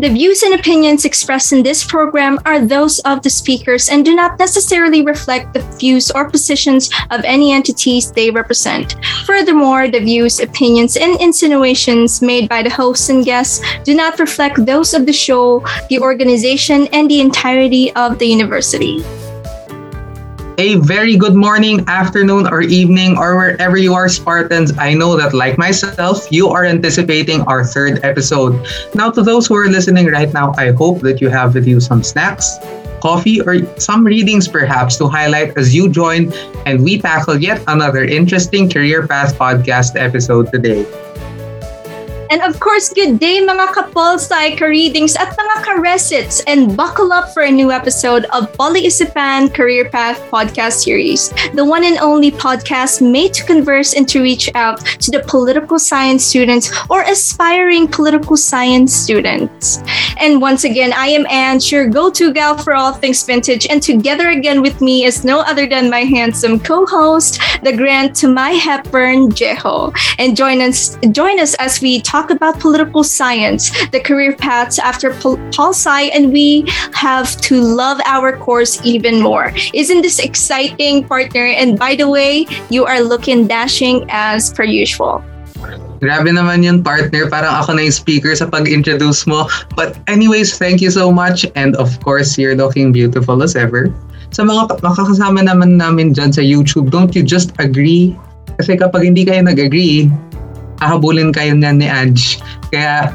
The views and opinions expressed in this program are those of the speakers and do not necessarily reflect the views or positions of any entities they represent. Furthermore, the views, opinions, and insinuations made by the hosts and guests do not reflect those of the show, the organization, and the entirety of the university. A very good morning, afternoon, or evening, or wherever you are, Spartans. I know that, like myself, you are anticipating our third episode. Now, to those who are listening right now, I hope that you have with you some snacks, coffee, or some readings perhaps to highlight as you join and we tackle yet another interesting Career Path podcast episode today. And of course, good day mga kapolsay, ka-readings at mga ka-resits and buckle up for a new episode of POLeisipan Career Path podcast series, the one and only podcast made to converse and to reach out to the political science students or aspiring political science students. And once again, I am Ange, your go-to gal for all things vintage, and together again with me is no other than my handsome co-host, the grant to my Hepburn, Jeho. And join us, join us as we talk talk about political science, the career paths after pol- sci, and we have to love our course even more. Isn't this exciting, partner? And by the way, you are looking dashing as per usual. Grabe naman yun, partner. Parang ako na yung speaker sa pag-introduce mo. But anyways, thank you so much. And of course, you're looking beautiful as ever. Sa mga makakasama naman namin dyan sa YouTube, don't you just agree? Kasi kapag hindi kayo nag-agree, hahabulin kayo niyan ni Ange. Kaya,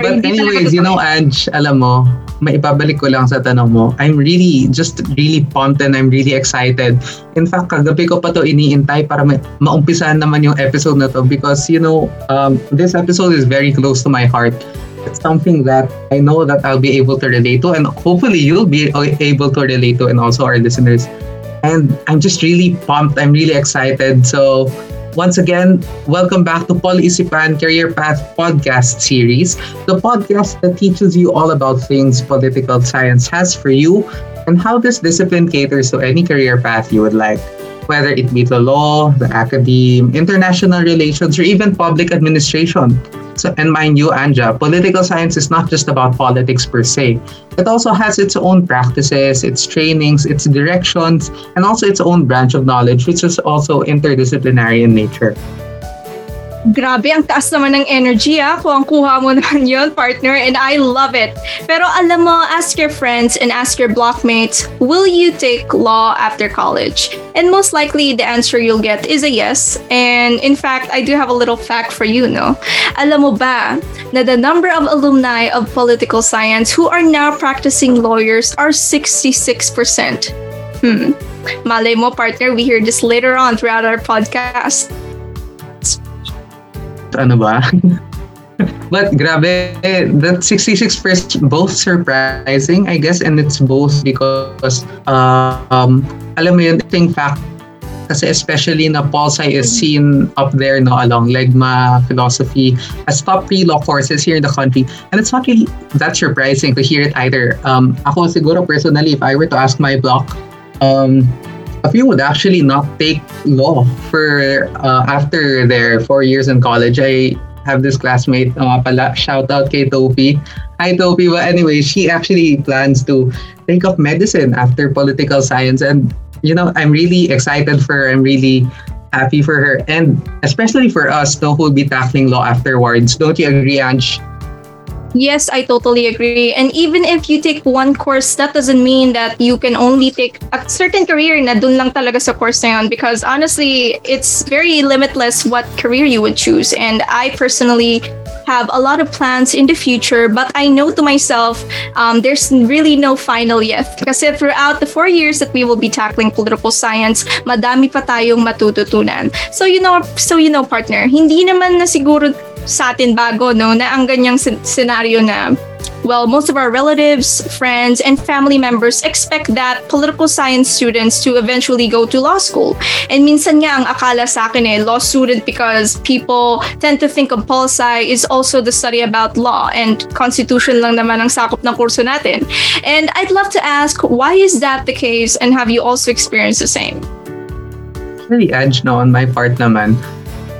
but anyways, you know, Ange, alam mo, maipabalik ko lang sa tanong mo. I'm really, just really pumped and I'm really excited. In fact, kagabi ko pa to iniintay para ma- maumpisahan naman yung episode na to because, you know, um, this episode is very close to my heart. It's something that I know that I'll be able to relate to and hopefully you'll be able to relate to and also our listeners. And I'm just really pumped. I'm really excited. So, Once again, welcome back to Isipan Career Path podcast series, the podcast that teaches you all about things political science has for you and how this discipline caters to any career path you would like whether it be the law, the academe, international relations, or even public administration. So, and mind you, Ange, political science is not just about politics per se. It also has its own practices, its trainings, its directions, and also its own branch of knowledge, which is also interdisciplinary in nature. Grabe, ang taas naman ng energy ah. Kung kuha mo naman yun, partner, and I love it. Pero alam mo, ask your friends and ask your blockmates, will you take law after college? And most likely, the answer you'll get is a yes. And in fact, I do have a little fact for you, no? Alam mo ba na the number of alumni of political science who are now practicing lawyers are 66%. Hmm. Malay mo, partner, we hear this later on throughout our podcast. Ano ba? But grabe, that 66% both surprising, I guess, and it's both because, uh, um, alam mo yun, thing fact, kasi especially na Pol Sci is seen up there no along Legma philosophy as top three law courses here in the country and it's not really that surprising to hear it either um ako siguro personally if I were to ask my block um a few would actually not take law for uh, after their four years in college. I have this classmate, uh, pala, shout out kay Topi. Hi Topi, but anyway, she actually plans to take up medicine after political science. And, you know, I'm really excited for her. I'm really happy for her. And especially for us, no, who'll be tackling law afterwards. Don't you agree, Ange? Yes, I totally agree. And even if you take one course, that doesn't mean that you can only take a certain career na dun lang talaga sa course na yun. Because honestly, it's very limitless what career you would choose. And I personally have a lot of plans in the future, but I know to myself, um, there's really no final yet. Kasi throughout the four years that we will be tackling political science, madami pa tayong matututunan. So you know, so you know, partner, hindi naman na siguro sa atin bago, no, na ang ganyang scenario na well, most of our relatives, friends, and family members expect that political science students to eventually go to law school. And minsan nga ang akala sa akin eh, law student because people tend to think of pol sci is also the study about law and constitution lang naman ang sakop ng kurso natin. And I'd love to ask, why is that the case and have you also experienced the same? Really edge no on my part naman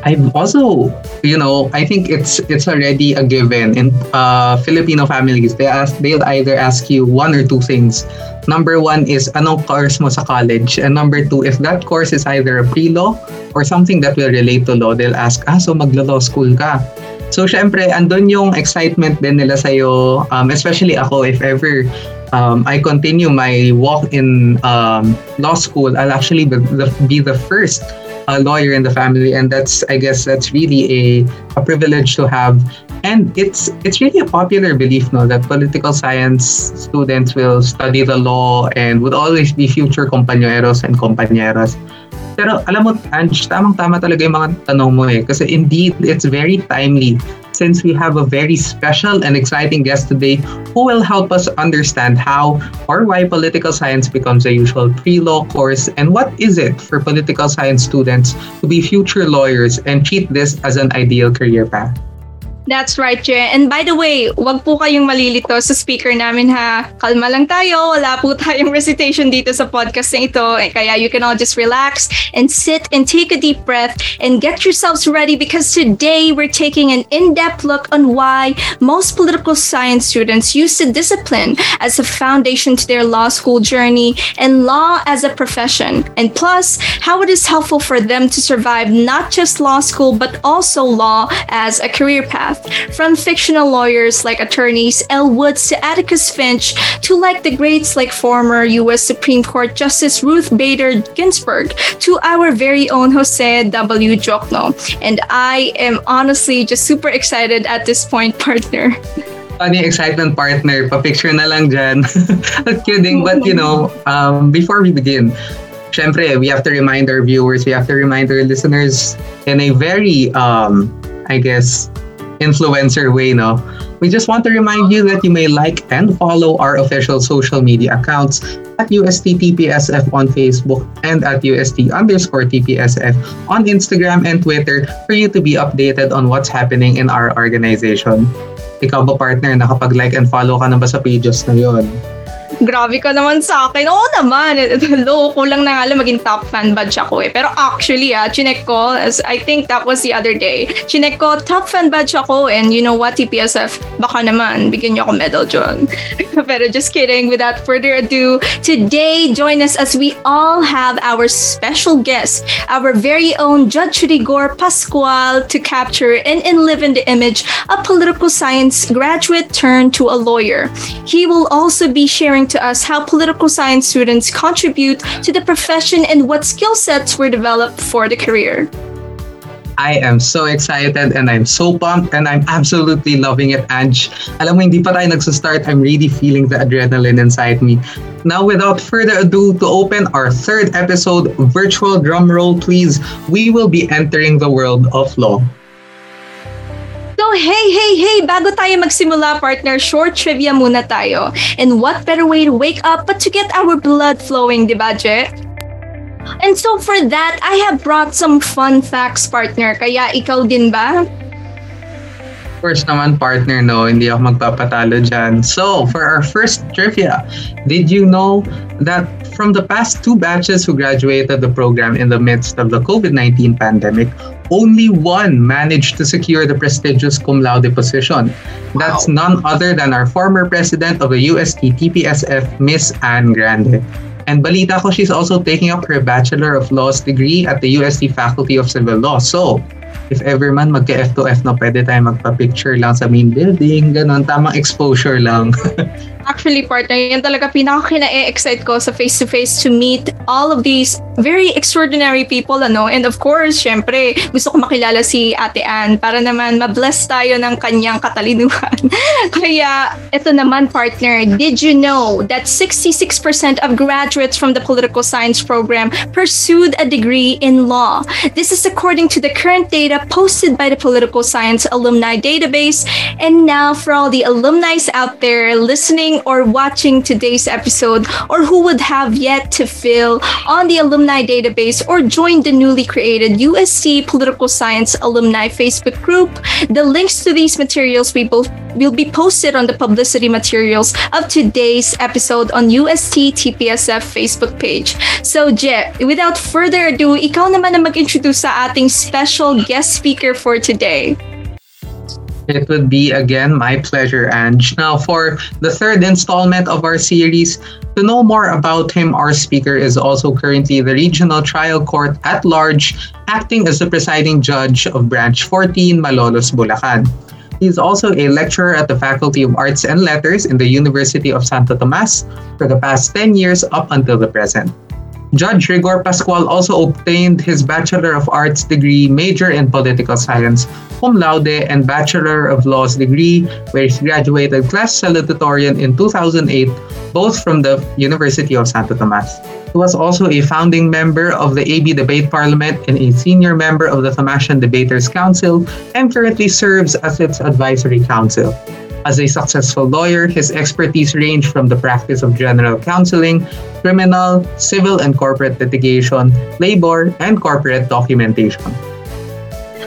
I've also, you know, I think it's it's already a given in uh, Filipino families. They ask, they'll either ask you one or two things. Number one is anong course mo sa college, and number two, if that course is either a pre-law or something that will relate to law, they'll ask, ah, so maglo-law school ka. So, syempre, andun yung excitement din nila sa'yo, um, especially ako, if ever um, I continue my walk in um, law school, I'll actually be the, be the first uh, lawyer in the family, and that's I guess that's really a, a privilege to have. And it's it's really a popular belief, no, that political science students will study the law and would always be future compañeros and compañeras. Pero alam mo, Ange, tamang-tama talaga yung mga tanong mo eh. Kasi indeed, it's very timely since we have a very special and exciting guest today who will help us understand how or why political science becomes a usual pre-law course and what is it for political science students to be future lawyers and treat this as an ideal career path. That's right, Je. And by the way, wag po kayong malilito sa speaker namin ha. Kalma lang tayo. Wala po tayong recitation dito sa podcast na ito. Eh, kaya you can all just relax and sit and take a deep breath and get yourselves ready because today we're taking an in-depth look on why most political science students use the discipline as a foundation to their law school journey and law as a profession. And plus, how it is helpful for them to survive not just law school but also law as a career path. From fictional lawyers like attorneys Elle Woods to Atticus Finch to like the greats like former U.S. Supreme Court Justice Ruth Bader Ginsburg to our very own Jose W. Diokno. And I am honestly just super excited at this point, partner. funny excitement partner, pa-picture na lang dyan. Kidding, but you know, um, before we begin, syempre, we have to remind our viewers, we have to remind our listeners in a very, um, I guess, influencer way, no? We just want to remind you that you may like and follow our official social media accounts at UST on Facebook and at UST underscore TPSF on Instagram and Twitter for you to be updated on what's happening in our organization. Ikaw ba partner, nakapag-like and follow ka na ba sa pages na yon? Grabe ka naman sa akin. Oo naman. Hello, kulang na nga lang maging top fan badge ako eh. Pero actually ah, chinek ko, as I think that was the other day, chinek ko, top fan badge ako and you know what, TPSF, baka naman, bigyan niyo ako medal dyan. Pero just kidding, without further ado, today, join us as we all have our special guest, our very own Judge Rigor Pascual to capture and, live in the image of political science graduate turned to a lawyer. He will also be sharing to us how political science students contribute to the profession and what skill sets were developed for the career. I am so excited and I'm so pumped and I'm absolutely loving it, Ange. Alam mo, hindi pa tayo nagsastart, I'm really feeling the adrenaline inside me. Now, without further ado, to open our third episode, virtual drum roll please, we will be entering the world of law. Hey, hey, hey, bago tayo magsimula, partner, short trivia muna tayo. And what better way to wake up but to get our blood flowing, di ba, Je? And so for that, I have brought some fun facts, partner. Kaya ikaw din ba? Course naman, partner, no, hindi ako magpapatalo dyan. So, for our first trivia, did you know that from the past two batches who graduated the program in the midst of the COVID-19 pandemic, only one managed to secure the prestigious cum laude position. That's none other than our former president of the UST TPSF, Miss Anne Grande. And balita ko, she's also taking up her Bachelor of Laws degree at the UST Faculty of Civil Law. So, if ever man magka F2F na pwede tayo magpa-picture lang sa main building, ganun, tamang exposure lang. Actually, partner, yan talaga pinaka kina-excite ko sa face-to-face to meet all of these very extraordinary people, ano? And of course, syempre, gusto ko makilala si Ate Ann para naman ma-bless tayo ng kanyang katalinuhan. Kaya, ito naman, partner, did you know that 66% of graduates from the political science program pursued a degree in law? This is according to the current data posted by the Political Science Alumni Database. And now, for all the alumni out there listening listening or watching today's episode or who would have yet to fill on the alumni database or join the newly created UST Political Science Alumni Facebook group, the links to these materials we both will be posted on the publicity materials of today's episode on UST TPSF Facebook page. So, Je, without further ado, ikaw naman na mag-introduce sa ating special guest speaker for today. It would be again my pleasure, Ange. Now, for the third installment of our series, to know more about him, our speaker is also currently the Regional Trial Court at Large, acting as the presiding judge of Branch 14, Malolos, Bulacan. He is also a lecturer at the Faculty of Arts and Letters in the University of Santo Tomas for the past 10 years up until the present. Judge Rigor Pascual also obtained his Bachelor of Arts degree major in political science, cum laude, and Bachelor of Laws degree, where he graduated class salutatorian in 2008, both from the University of Santo Tomas. He was also a founding member of the AB Debate Parliament and a senior member of the Thomasian Debaters Council, and currently serves as its advisory council. As a successful lawyer, his expertise range from the practice of general counseling, criminal, civil and corporate litigation, labor, and corporate documentation.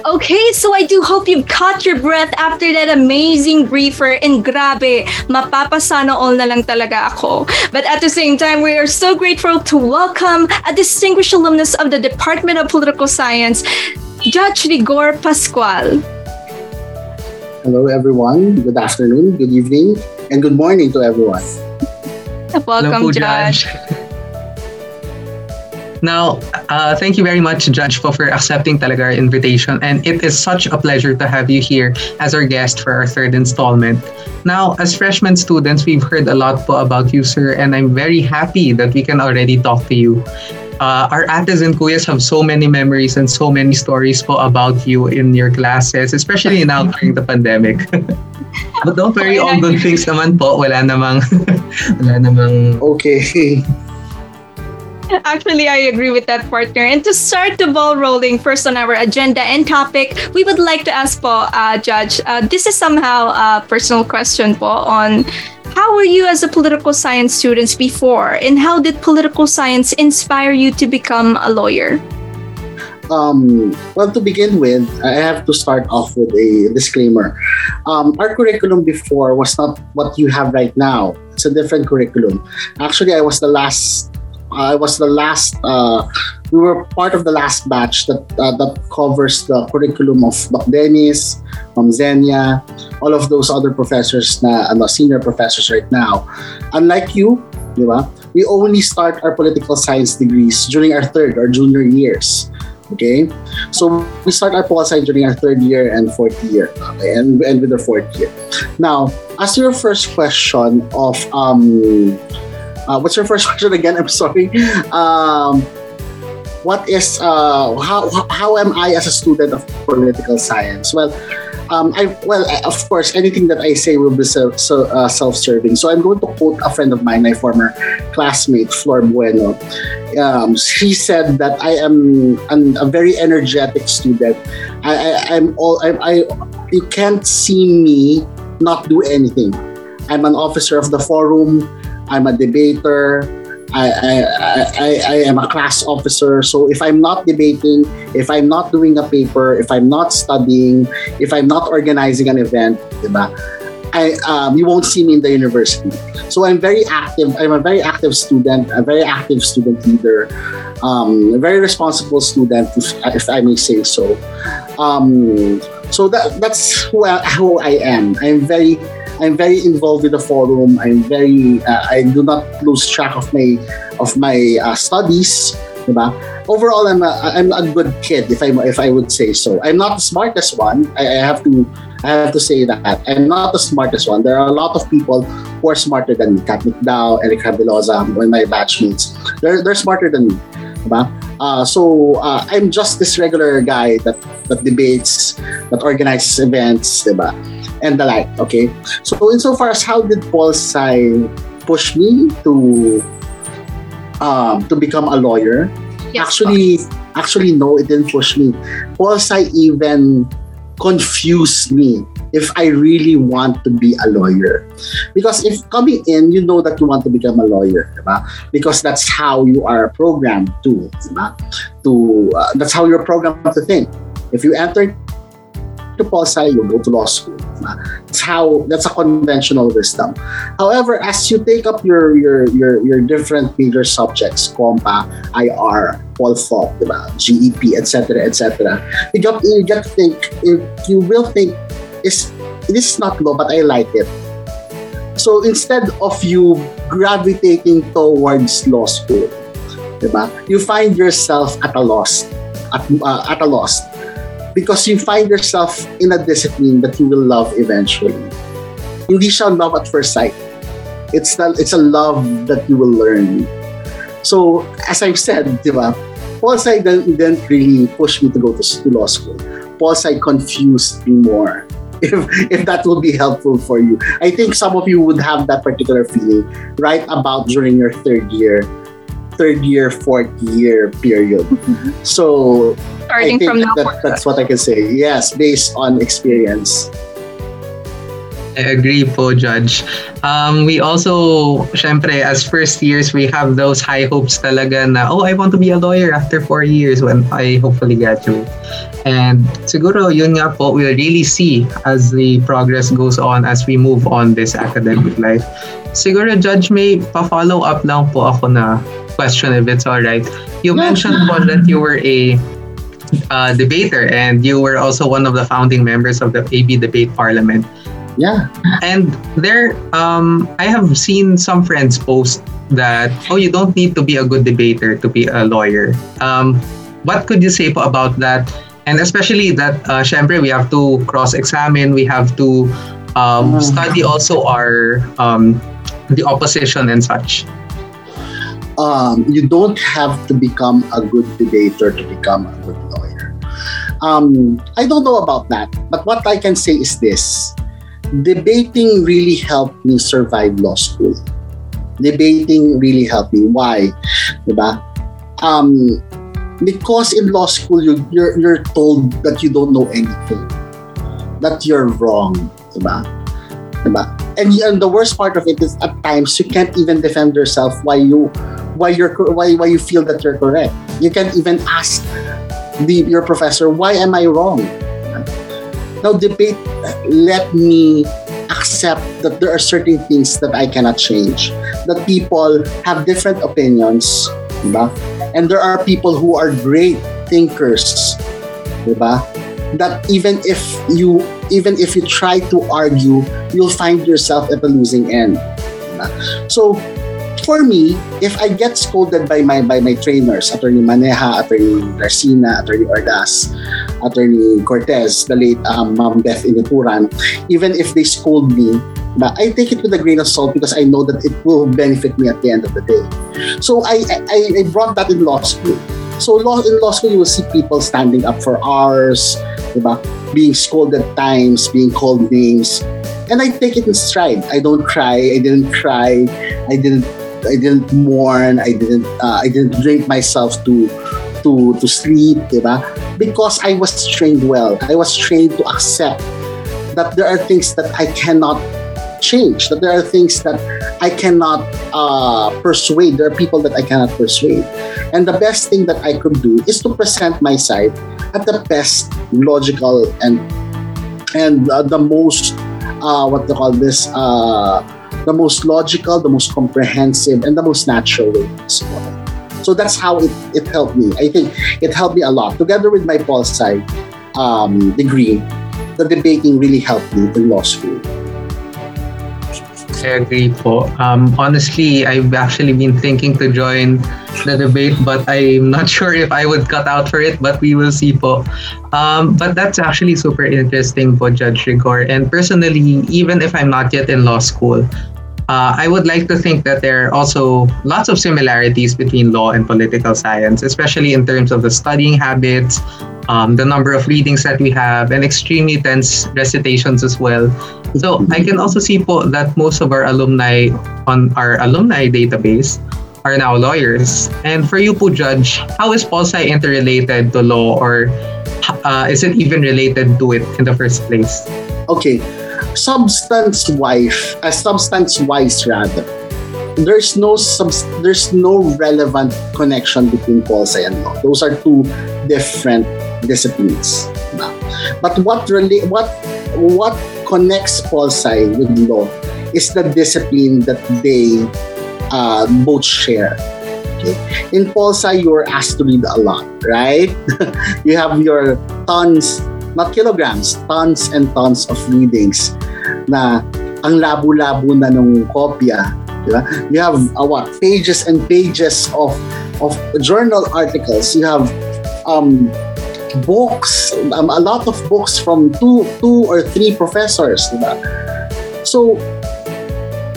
Okay, so I do hope you've caught your breath after that amazing briefer and grabe, mapapasana all na lang talaga ako. But at the same time, we are so grateful to welcome a distinguished alumnus of the Department of Political Science, Judge Rigor Pascual. Hello, everyone. Good afternoon, good evening, and good morning to everyone. Welcome, Hello Judge. Now, uh, thank you very much, Judge, for accepting talaga our invitation. And it is such a pleasure to have you here as our guest for our third installment. Now, as freshman students, we've heard a lot about you, sir, and I'm very happy that we can already talk to you. Uh, our ates and kuyas have so many memories and so many stories po about you in your classes, especially now during the pandemic. But don't worry, all good things naman po. Wala namang, wala namang Okay. Actually, I agree with that partner. And to start the ball rolling, first on our agenda and topic, we would like to ask po, uh, Judge, uh, this is somehow a personal question po on how were you as a political science student before and how did political science inspire you to become a lawyer? Um, well, to begin with, I have to start off with a disclaimer. Um, our curriculum before was not what you have right now. It's a different curriculum. Actually, I was the last. I was the last. Uh, we were part of the last batch that uh, that covers the curriculum of Dennis, um, all of those other professors na ano, senior professors right now. Unlike you, di ba? We only start our political science degrees during our third or junior years. Okay, so we start our political science during our third year and fourth year, okay, and and with the fourth year. Now, as your first question of um, uh, what's your first question again? I'm sorry. Um, what is uh, how how am I as a student of political science? Well, um, I well I- of course anything that I say will be so, so uh, self-serving. So I'm going to quote a friend of mine, my former classmate Flor Bueno. Um, she said that I am an, a very energetic student. I, I'm all I, I you can't see me not do anything. I'm an officer of the forum. I'm a debater. I, I, I, I am a class officer. So if I'm not debating, if I'm not doing a paper, if I'm not studying, if I'm not organizing an event, diba, I, um, you won't see me in the university. So I'm very active. I'm a very active student, a very active student leader, um, a very responsible student, if, if I may say so. Um, so that, that's who I, who I am. I'm very I'm very involved with the forum. I'm very uh, I do not lose track of my of my uh, studies. Diba? Overall, I'm a, I'm a good kid, if I if I would say so. I'm not the smartest one. I, I have to I have to say that I'm not the smartest one. There are a lot of people who are smarter than me. Kat Dow, Eric Rabiloza, one of my batchmates. They're they're smarter than me. Diba? Uh, so uh, I'm just this regular guy that that debates, that organizes events, diba? and the like. Okay. So insofar as how did Pol Sci push me to um, to become a lawyer? Yes, actually, actually no, it didn't push me. Pol Sci even confused me if I really want to be a lawyer. Because if coming in, you know that you want to become a lawyer, diba? because that's how you are programmed to, diba? to uh, that's how you're programmed to think. If you enter to Pol you go to law school. That's how that's a conventional wisdom. However, as you take up your your your, your different major subjects, compa, IR, Foc, diba? GEP, etc., etc., you get you get to think you, you will think is this is not law, but I like it. So instead of you gravitating towards law school, diba, you find yourself at a loss, at, uh, at a loss, because you find yourself in a discipline that you will love eventually. Hindi siya love at first sight. It's not, it's a love that you will learn. So as I've said, diba, Pol Sci didn't, didn't really push me to go to, to law school. Pol Sci confused me more if if that will be helpful for you. I think some of you would have that particular feeling right about during your third year, third year, fourth year period. So I think from now. that, that's what I can say. Yes, based on experience. I agree po, Judge. Um, we also, syempre, as first years, we have those high hopes talaga na, oh, I want to be a lawyer after four years when I hopefully graduate. And siguro, yun nga po, we'll really see as the progress goes on as we move on this academic life. Siguro, Judge, may pa-follow up lang po ako na question if it's alright. You Yeah, mentioned po that you were a uh, debater and you were also one of the founding members of the AB Debate Parliament. Yeah. And there, um, I have seen some friends post that, oh, you don't need to be a good debater to be a lawyer. Um, what could you say about that? And especially that, uh, syempre, we have to cross-examine, we have to um, Mm. study also our um, the opposition and such. Um, you don't have to become a good debater to become a good lawyer. Um, I don't know about that, but what I can say is this debating really helped me survive law school. Debating really helped me. Why? Diba? Um, because in law school, you, you're, you're told that you don't know anything, that you're wrong. Diba? Diba? And, and the worst part of it is at times you can't even defend yourself why you why you're why why you feel that you're correct. You can't even ask the your professor, why am I wrong? Now debate let me accept that there are certain things that I cannot change. That people have different opinions, diba? And there are people who are great thinkers, diba? That even if you even if you try to argue, you'll find yourself at the losing end. diba? So for me, if I get scolded by my by my trainers, Attorney Maneja, Attorney Garcina, Attorney Ordas, Attorney Cortez, the late um, Ma'am Beth Inuturan, even if they scold me, but I take it with a grain of salt because I know that it will benefit me at the end of the day. So I I, I brought that in law school. So law in law school, you will see people standing up for hours, diba? being scolded times, being called names, and I take it in stride. I don't cry. I didn't cry. I didn't. I didn't mourn. I didn't. Uh, I didn't drink myself to to to sleep, diba? Because I was trained well. I was trained to accept that there are things that I cannot change. That there are things that I cannot uh, persuade. There are people that I cannot persuade. And the best thing that I could do is to present my side at the best logical and and uh, the most uh, what they call this uh, the most logical, the most comprehensive, and the most natural way possible. So that's how it, it helped me. I think it helped me a lot. Together with my pol um, degree, the debating really helped me in law school. I agree po. Um, honestly, I've actually been thinking to join the debate, but I'm not sure if I would cut out for it, but we will see po. Um, but that's actually super interesting po, Judge Rigor. And personally, even if I'm not yet in law school, uh, I would like to think that there are also lots of similarities between law and political science, especially in terms of the studying habits, um, the number of readings that we have, and extremely dense recitations as well. So I can also see po that most of our alumni on our alumni database are now lawyers. And for you po, Judge, how is Pol Sci interrelated to law or uh, is it even related to it in the first place? okay, substance wife, a substance wise rather. There's no subs- there's no relevant connection between pol sci and law. Those are two different disciplines. But what really what what connects pol sci with law is the discipline that they uh, both share. Okay. In pol sci, you're asked to read a lot, right? you have your tons, not kilograms, tons and tons of readings na ang labo-labo na nung kopya. Diba? You have uh, what pages and pages of of journal articles. You have um, books, um, a lot of books from two two or three professors. Diba? So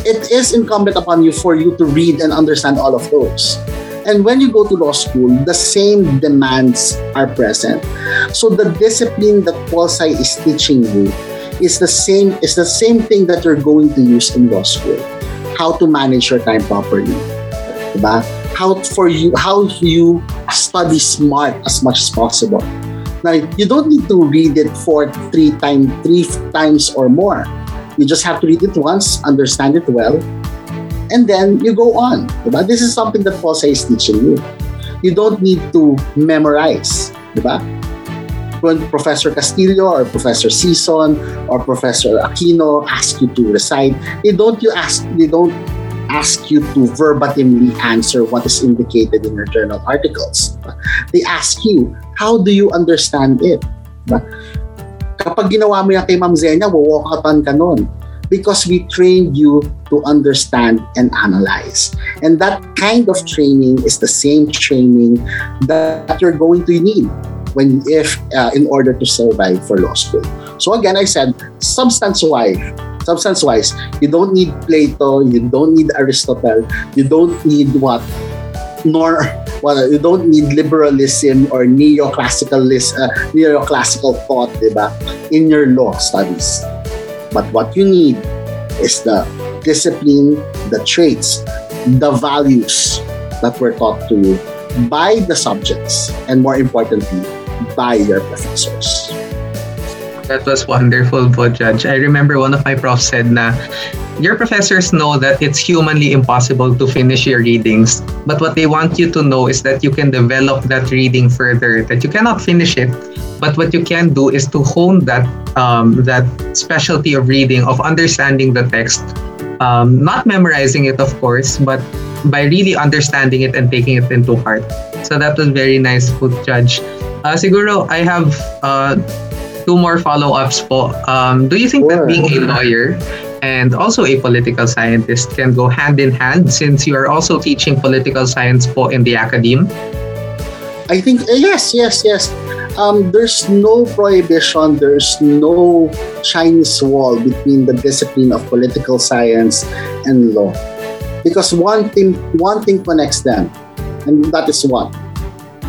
it is incumbent upon you for you to read and understand all of those. And when you go to law school, the same demands are present. So the discipline that pol sci is teaching you is the same is the same thing that you're going to use in law school. How to manage your time properly. Diba? How for you how you study smart as much as possible. Now you don't need to read it for three times three times or more. You just have to read it once, understand it well, and then you go on. Diba? This is something that sci is teaching you. You don't need to memorize. Diba? When Professor Castillo or Professor Season or Professor Aquino ask you to recite, they don't you ask they don't ask you to verbatimly answer what is indicated in your journal articles. They ask you, how do you understand it? Diba? Kapag ginawa mo yan kay Ma'am Zenia, walk-outan ka nun because we trained you to understand and analyze. And that kind of training is the same training that you're going to need when if uh, in order to survive for law school. So again, I said substance wise, substance wise, you don't need Plato, you don't need Aristotle, you don't need what nor well, you don't need liberalism or neoclassicalism, uh, neoclassical thought, diba, in your law studies. But what you need is the discipline, the traits, the values that were taught to you by the subjects, and more importantly, by your professors. That was wonderful po, Judge. I remember one of my profs said na your professors know that it's humanly impossible to finish your readings. But what they want you to know is that you can develop that reading further, that you cannot finish it. But what you can do is to hone that um, that specialty of reading, of understanding the text, um, not memorizing it, of course, but by really understanding it and taking it into heart. So that was very nice po, Judge. Uh, siguro, I have uh, two more follow-ups po. Um, do you think Sure. that being a lawyer and also a political scientist can go hand in hand since you are also teaching political science po in the academe? I think eh, yes, yes, yes. Um, there's no prohibition. There's no Chinese wall between the discipline of political science and law, because one thing one thing connects them, and that is what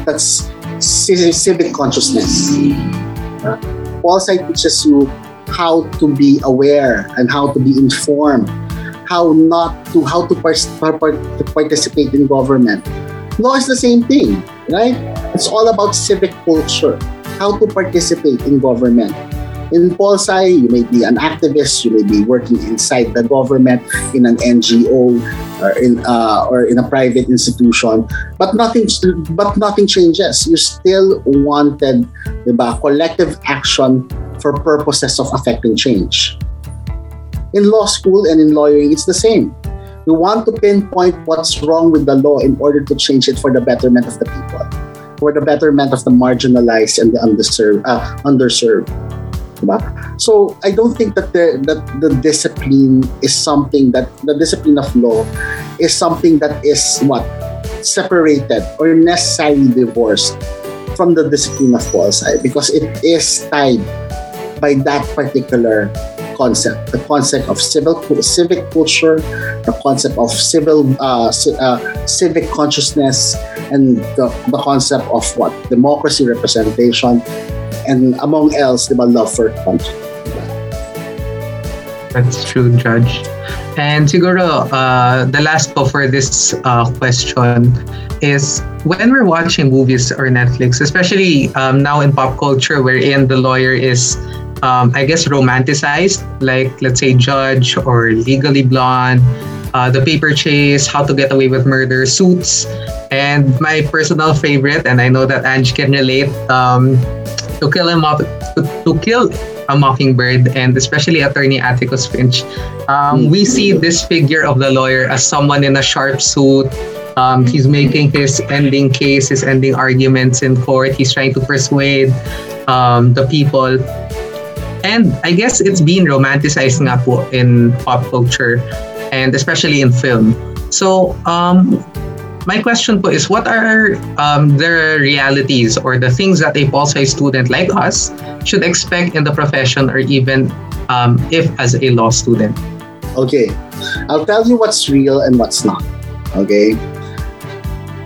that's ci- civic consciousness. Uh, Pol Sci teaches you how to be aware and how to be informed, how not to how to, par- par- to participate in government. Law is the same thing, right? It's all about civic culture, how to participate in government. In Polsci, you may be an activist, you may be working inside the government in an NGO or in uh, or in a private institution, but nothing but nothing changes. You still wanted, diba, collective action for purposes of affecting change. In law school and in lawyering, it's the same. You want to pinpoint what's wrong with the law in order to change it for the betterment of the people, for the betterment of the marginalized and the underserved. Uh, underserved. Diba? So I don't think that the that the discipline is something that the discipline of law is something that is what separated or necessarily divorced from the discipline of pol sci because it is tied by that particular concept the concept of civil civic culture the concept of civil uh, uh, civic consciousness and the, the concept of what democracy representation and among else the love for country That's true, Judge. And siguro, uh, the last po for this uh, question is when we're watching movies or Netflix, especially um, now in pop culture wherein the lawyer is um, I guess, romanticized, like let's say Judge or Legally Blonde, uh, The Paper Chase, How to Get Away with Murder, Suits, and my personal favorite, and I know that Ange can relate, um, To Kill a Mock- to, to Kill a Mockingbird, and especially Attorney Atticus Finch. Um, we see this figure of the lawyer as someone in a sharp suit. Um, he's making his ending case, his ending arguments in court. He's trying to persuade um, the people. And I guess it's been romanticized nga po in pop culture and especially in film. So, um, my question po is what are um, the realities or the things that a pol sci student like us should expect in the profession or even um, if as a law student? Okay, I'll tell you what's real and what's not. Okay,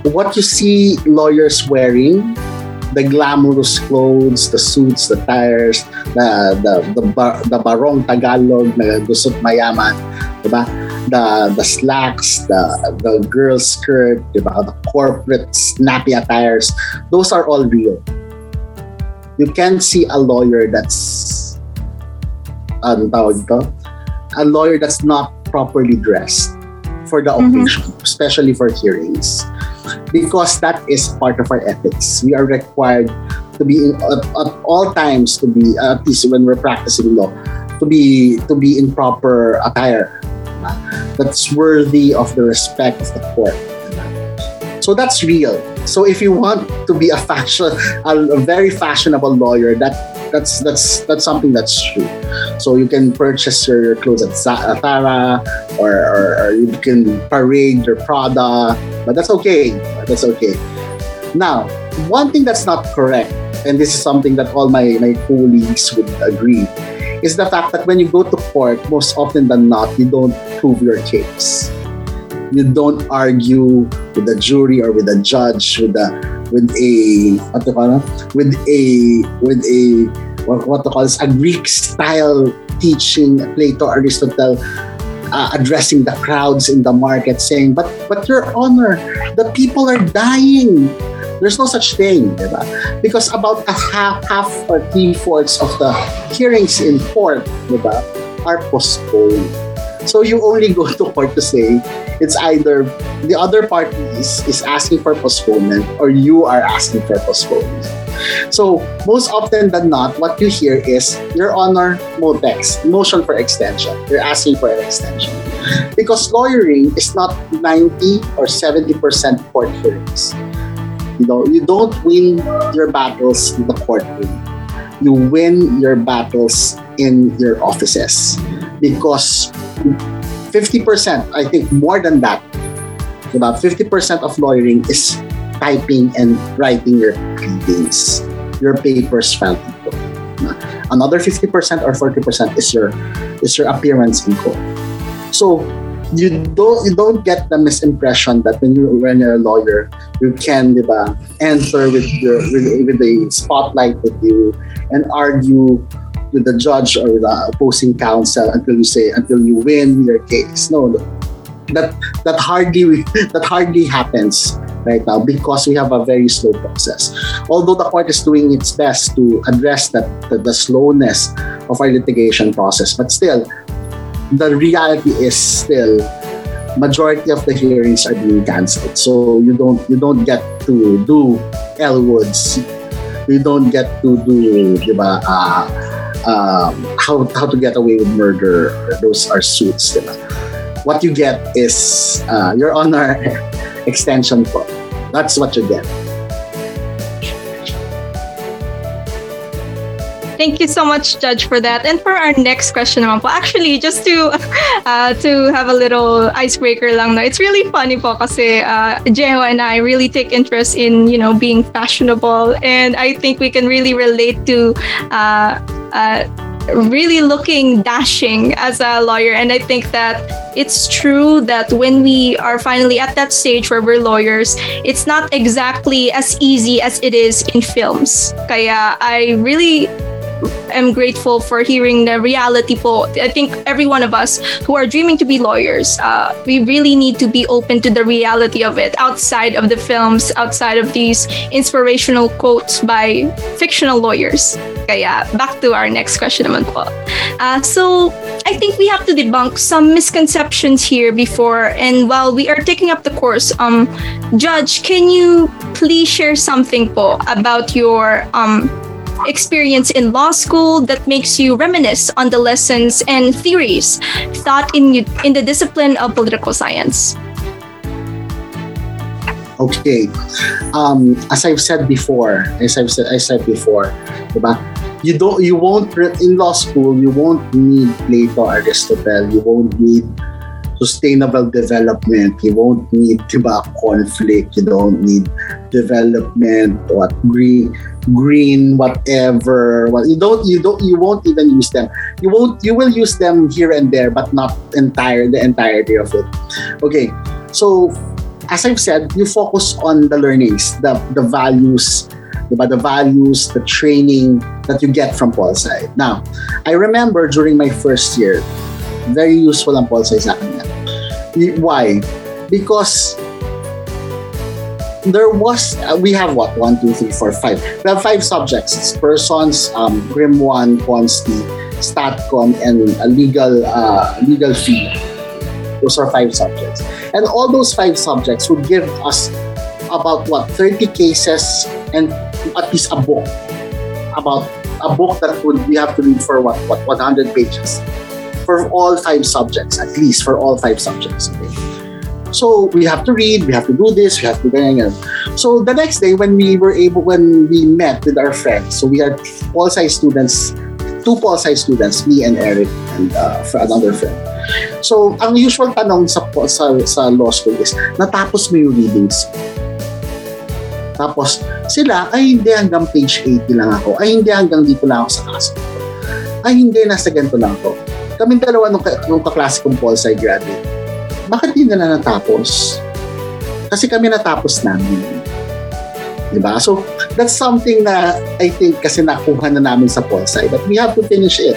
what you see lawyers wearing, the glamorous clothes, the suits, the tires, the the the, bar, the barong Tagalog na gusot mayaman, diba? The the slacks, the the girl skirt, diba? The corporate snappy attires, those are all real. You can't see a lawyer that's ano tawag a lawyer that's not properly dressed for the Mhm. occasion, especially for hearings, because that is part of our ethics. We are required to be at, at all times to be at least when we're practicing law to be to be in proper attire that's worthy of the respect of the court. So that's real. So if you want to be a fashion, a, very fashionable lawyer, that that's that's that's something that's true. So you can purchase your clothes at Zara, or, or, or you can parade your Prada, but that's okay. That's okay. Now, one thing that's not correct, and this is something that all my, my colleagues would agree, is the fact that when you go to court, most often than not, you don't prove your case. You don't argue with the jury or with the judge with a with a what to call it? with a with a what, what to call this a Greek style teaching Plato Aristotle uh, addressing the crowds in the market saying but but your honor the people are dying there's no such thing diba? because about a half half or three fourths of the hearings in court diba, are postponed so you only go to court to say it's either the other party is, is asking for postponement or you are asking for postponement. So most often than not, what you hear is Your Honor, MOTEX, motion for extension. You're asking for an extension. Because lawyering is not 90 or 70% court hearings. You know, you don't win your battles in the courtroom. You win your battles in your offices because 50%, I think more than that, about 50% of lawyering is typing and writing your pleadings, your papers filed in court. Another 50% or 40% is your is your appearance in court. So you don't you don't get the misimpression that when you when you're a lawyer you can diba, enter with your with, with the spotlight with you and argue with the judge or the opposing counsel until you say until you win your case. No, that that hardly that hardly happens right now because we have a very slow process. Although the court is doing its best to address that the, the slowness of our litigation process, but still, the reality is still majority of the hearings are being cancelled. So you don't you don't get to do Elle Woods. You don't get to do, diba, uh, um, how how to get away with murder. Those are suits, diba? What you get is uh, your honor extension po. That's what you get. Thank you so much, Judge, for that. And for our next question po, actually, just to uh, to have a little icebreaker lang, no, it's really funny po kasi uh, Jeho and I really take interest in, you know, being fashionable. And I think we can really relate to uh, uh, really looking dashing as a lawyer. And I think that it's true that when we are finally at that stage where we're lawyers, it's not exactly as easy as it is in films. Kaya I really am grateful for hearing the reality po. I think every one of us who are dreaming to be lawyers, uh, we really need to be open to the reality of it outside of the films, outside of these inspirational quotes by fictional lawyers. Kaya back to our next question naman po. Uh, so I think we have to debunk some misconceptions here before and while we are taking up the course, um, Judge, can you please share something po about your um, experience in law school that makes you reminisce on the lessons and theories taught in in the discipline of political science? Okay. Um, as I've said before, as I've said, I said before? You don't, you won't in law school. You won't need Plato, Aristotle. You won't need sustainable development. You won't need diba, conflict. You don't need development. What green, green, whatever. What you don't, you don't, you won't even use them. You won't. You will use them here and there, but not entire the entirety of it. Okay. So as I've said, you focus on the learnings, the, the values, diba? the values, the training that you get from Sci. Now, I remember during my first year, very useful ang Sci sa. Why? Because there was, uh, we have what? One, two, three, four, five. We have five subjects. It's persons, um, Crim 1, Consti, StatCon, and a legal, uh, legal fee Those are five subjects. And all those five subjects would give us about what 30 cases and at least a book about a book that would we have to read for what what 100 pages for all five subjects at least for all five subjects okay? so we have to read we have to do this we have to ganyan. so the next day when we were able when we met with our friends so we had all size students two Pol Sci students me and Eric and uh, another friend So, ang usual tanong sa, sa, sa law school is, natapos mo yung readings. Tapos, sila, ay hindi hanggang page 80 lang ako. Ay hindi hanggang dito lang ako sa kaso. Ay hindi, nasa ganito lang ako. Kaming dalawa nung, nung kaklase kong Paul Sci graduate. Bakit hindi na natapos? Kasi kami natapos namin. Diba? So, that's something na I think kasi nakuha na namin sa Paul Sci. But we have to finish it.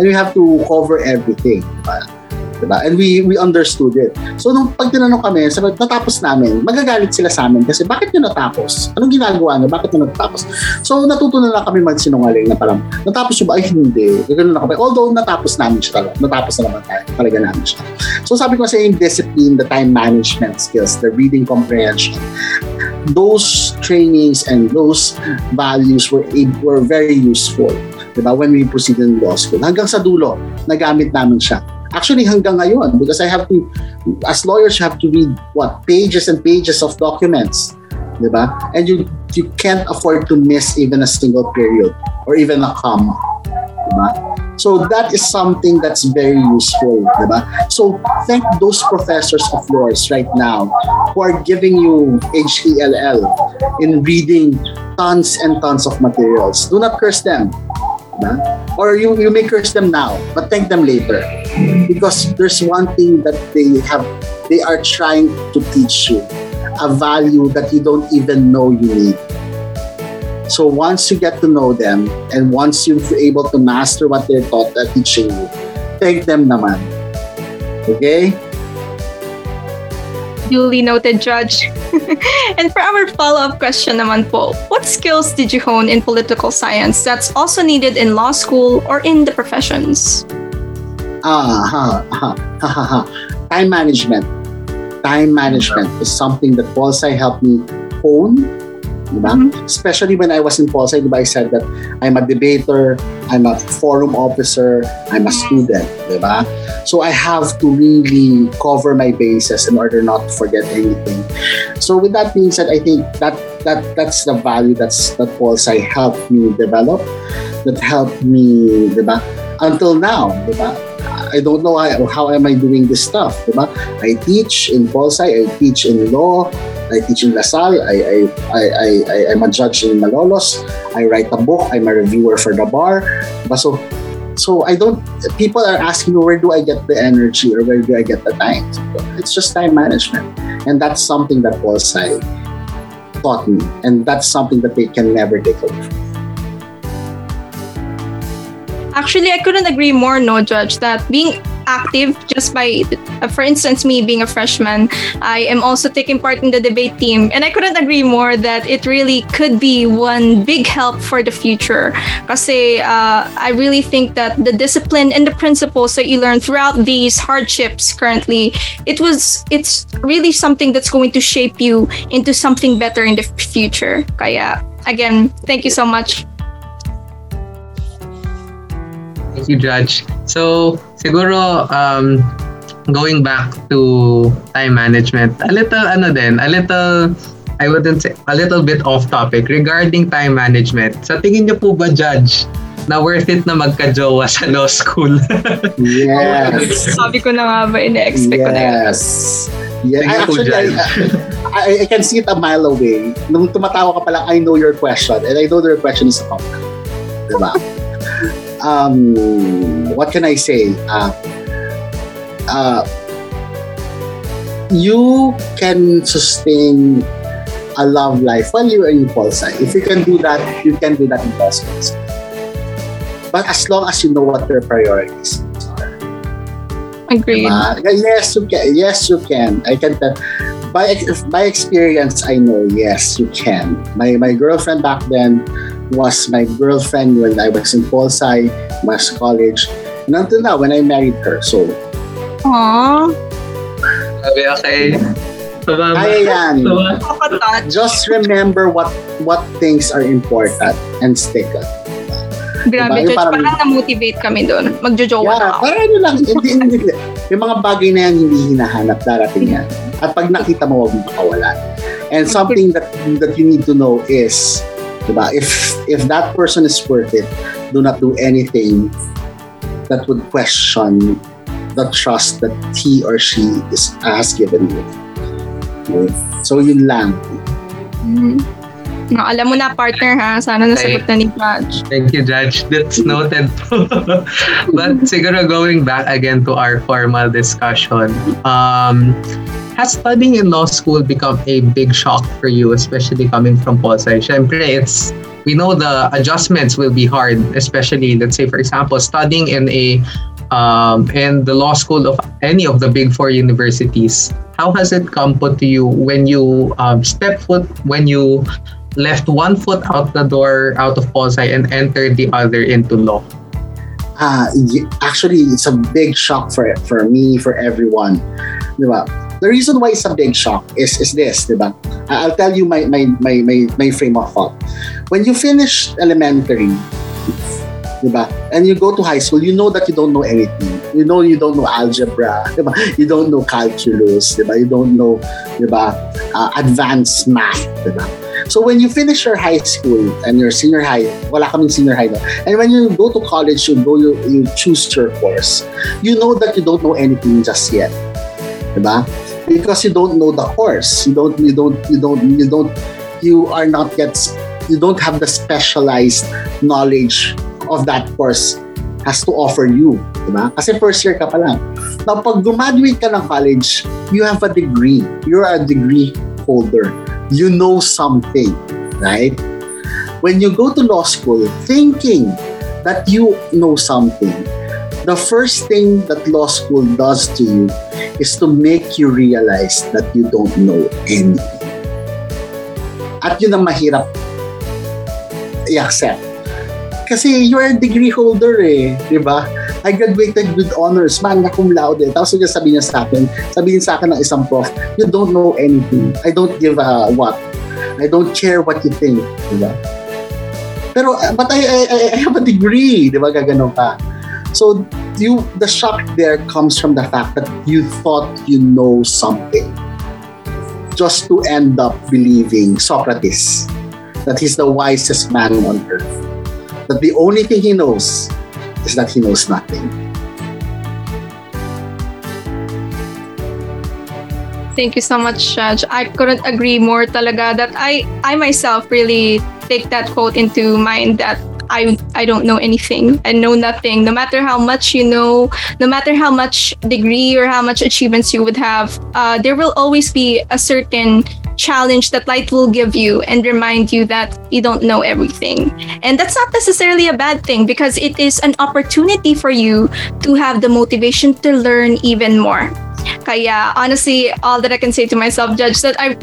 And we have to cover everything. Diba? Diba? And we we understood it. So nung pag tinanong kami, sabi, natapos namin, magagalit sila sa amin kasi bakit nyo natapos? Anong ginagawa nyo? Bakit nyo natapos? So natuto na kami magsinungaling na parang, natapos nyo ba? Ay hindi. Ganoon na kami. Although natapos namin siya talaga. Natapos na naman tayo. Talaga namin siya. So sabi ko sa yung discipline, the time management skills, the reading comprehension, those trainings and those values were were very useful. Diba? When we proceed in law school. Hanggang sa dulo, nagamit namin siya Actually, hanggang ngayon, because I have to, as lawyers, you have to read, what, pages and pages of documents. Diba? And you you can't afford to miss even a single period or even a comma. Diba? So that is something that's very useful, diba? So thank those professors of yours right now who are giving you HELL in reading tons and tons of materials. Do not curse them. Diba? Or you, you may curse them now, but thank them later. Because there's one thing that they have, they are trying to teach you, a value that you don't even know you need. So once you get to know them, and once you're able to master what they're taught, uh, teaching you, thank them naman. Okay? Duly noted, Judge. and for our follow-up question naman po, what skills did you hone in political science that's also needed in law school or in the professions? Ah, ha, ha, ha, ha, ha. Time management. Time management is something that Pol Sci helped me hone. Especially when I was in diba, I said that I'm a debater, I'm a forum officer, I'm a student. So I have to really cover my bases in order not to forget anything. So with that being said, I think that that that's the value that's that Pol Sci helped me develop, that helped me? Until now? I don't know how, how am I doing this stuff, diba? I teach in Pol I teach in law, I teach in La Salle, I, I, I, I, I'm a judge in Malolos, I write a book, I'm a reviewer for the bar. Diba? So, so I don't, people are asking me, where do I get the energy or where do I get the time? It's just time management. And that's something that Pol Sci taught me. And that's something that they can never take away from. Actually, I couldn't agree more, no, Judge, that being active just by, uh, for instance, me being a freshman, I am also taking part in the debate team. And I couldn't agree more that it really could be one big help for the future. Kasi uh, I really think that the discipline and the principles that you learn throughout these hardships currently, it was, it's really something that's going to shape you into something better in the future. Kaya, again, thank you so much. Thank you, Judge. So, siguro, um, going back to time management, a little, ano din, a little, I wouldn't say, a little bit off topic regarding time management. Sa tingin niyo po ba, Judge, na worth it na magka-jowa sa law school? Yes. Sabi ko na nga ba, ina-expect ko na yun. Yes. Yeah, po, actually, I, I, I can see it a mile away. Nung tumatawa ka pa lang, I know your question. And I know your question is a common. Diba? um, what can I say? Uh, uh, you can sustain a love life while you're in Pol Sci. If you can do that, you can do that in Pol Sci. But as long as you know what your priorities are. Agreed. Diba? Yes, you can. Yes, you can. I can tell. By by experience, I know. Yes, you can. My my girlfriend back then was my girlfriend when I was in Polsai, was college, and until now when I married her. So, Aww. Sabi, okay. Tumama. kaya yan. Just remember what what things are important and stick on. Grabe, Diba? Judge. parang- Parang na-motivate kami doon. Magjojowa na Yeah, ako. para ano lang, hindi, hindi, hindi. Yung mga bagay na yan, hindi hinahanap, darating yan. At pag nakita mo, huwag mo makawalan. And something that that you need to know is, diba, if if that person is worth it, do not do anything that would question the trust that he or she is has given you. Okay? So yun lang. Mhm. No, alam mo na, partner, ha? Sana nasagot na ni Judge. Thank you, Judge. That's noted. but siguro going back again to our formal discussion, um, has studying in law school become a big shock for you, especially coming from Pol Sci? Siyempre, it's we know the adjustments will be hard, especially let's say for example, studying in a um, in the law school of any of the big four universities. How has it come put to you when you um, step foot when you left one foot out the door out of Pol Sci and entered the other into law? Ah, actually, it's a big shock for for me, for everyone. The reason why it's a big shock is is this, diba? I- I'll tell you my my my my, my frame of thought. When you finish elementary, diba? And you go to high school, you know that you don't know anything. You know you don't know algebra, diba? You don't know calculus, diba? You don't know, diba? Uh, advanced math, diba? So when you finish your high school and your senior high, wala kaming senior high no? And when you go to college, you go you, you choose your course. You know that you don't know anything just yet. Diba? Because you don't know the course. You don't you don't you don't you don't you are not yet you don't have the specialized knowledge of that course has to offer you. Diba? Kasi first year ka pa lang. Now, pag graduate ka ng college, you have a degree. You're a degree holder. You know something, right? When you go to law school thinking that you know something, the first thing that law school does to you is to make you realize that you don't know anything. At yun ang mahirap i-accept. Kasi you're a degree holder eh, di ba? I graduated with honors, magna cum laude. Tapos yung sabihin niya sa akin, sabihin sa akin ng isang prof, you don't know anything. I don't give a what. I don't care what you think. Di ba? Pero, but I, I, I have a degree. Di ba? Gaganon ka. So, you, the shock there comes from the fact that you thought you know something. Just to end up believing Socrates, that he's the wisest man on earth. That the only thing he knows is that he knows nothing. Thank you so much, Judge. I couldn't agree more talaga that I, I myself really take that quote into mind that I, I don't know anything. I know nothing. No matter how much you know, no matter how much degree or how much achievements you would have, uh, there will always be a certain challenge that life will give you and remind you that you don't know everything. And that's not necessarily a bad thing because it is an opportunity for you to have the motivation to learn even more. Kaya honestly, all that I can say to myself, Judge, that I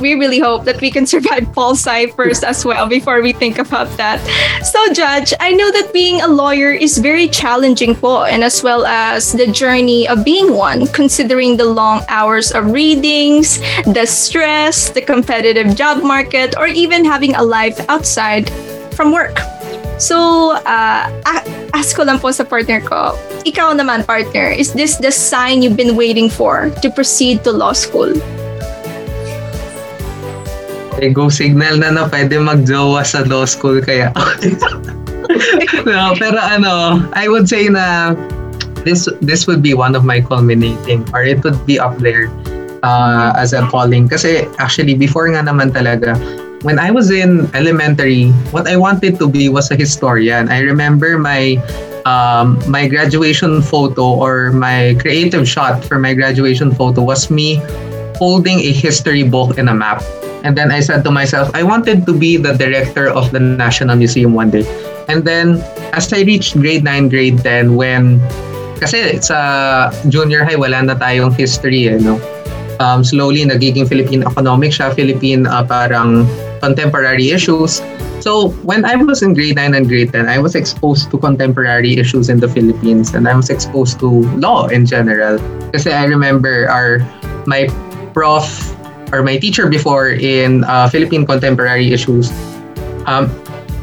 we really hope that we can survive pol sci first as well before we think about that. So, Judge, I know that being a lawyer is very challenging po, and as well as the journey of being one, considering the long hours of readings, the stress, the competitive job market, or even having a life outside from work. So, uh, ask ko lang po sa partner ko, ikaw naman partner, is this the sign you've been waiting for to proceed to law school? Eh, go signal na na pwede magjowa sa law school kaya. No, pero ano, I would say na this this would be one of my culminating or it would be up there uh, as a calling. Kasi actually before nga naman talaga when I was in elementary what I wanted to be was a historian. I remember my um, my graduation photo or my creative shot for my graduation photo was me holding a history book and a map And then I said to myself, I wanted to be the director of the National Museum one day. And then as I reached grade 9, grade 10, when kasi sa junior high wala na tayong history eh, no? Um, slowly nagiging Philippine economics siya, Philippine uh, parang contemporary issues. So when I was in grade 9 and grade 10, I was exposed to contemporary issues in the Philippines and I was exposed to law in general. Kasi I remember our my prof or my teacher before in uh, Philippine contemporary issues, um,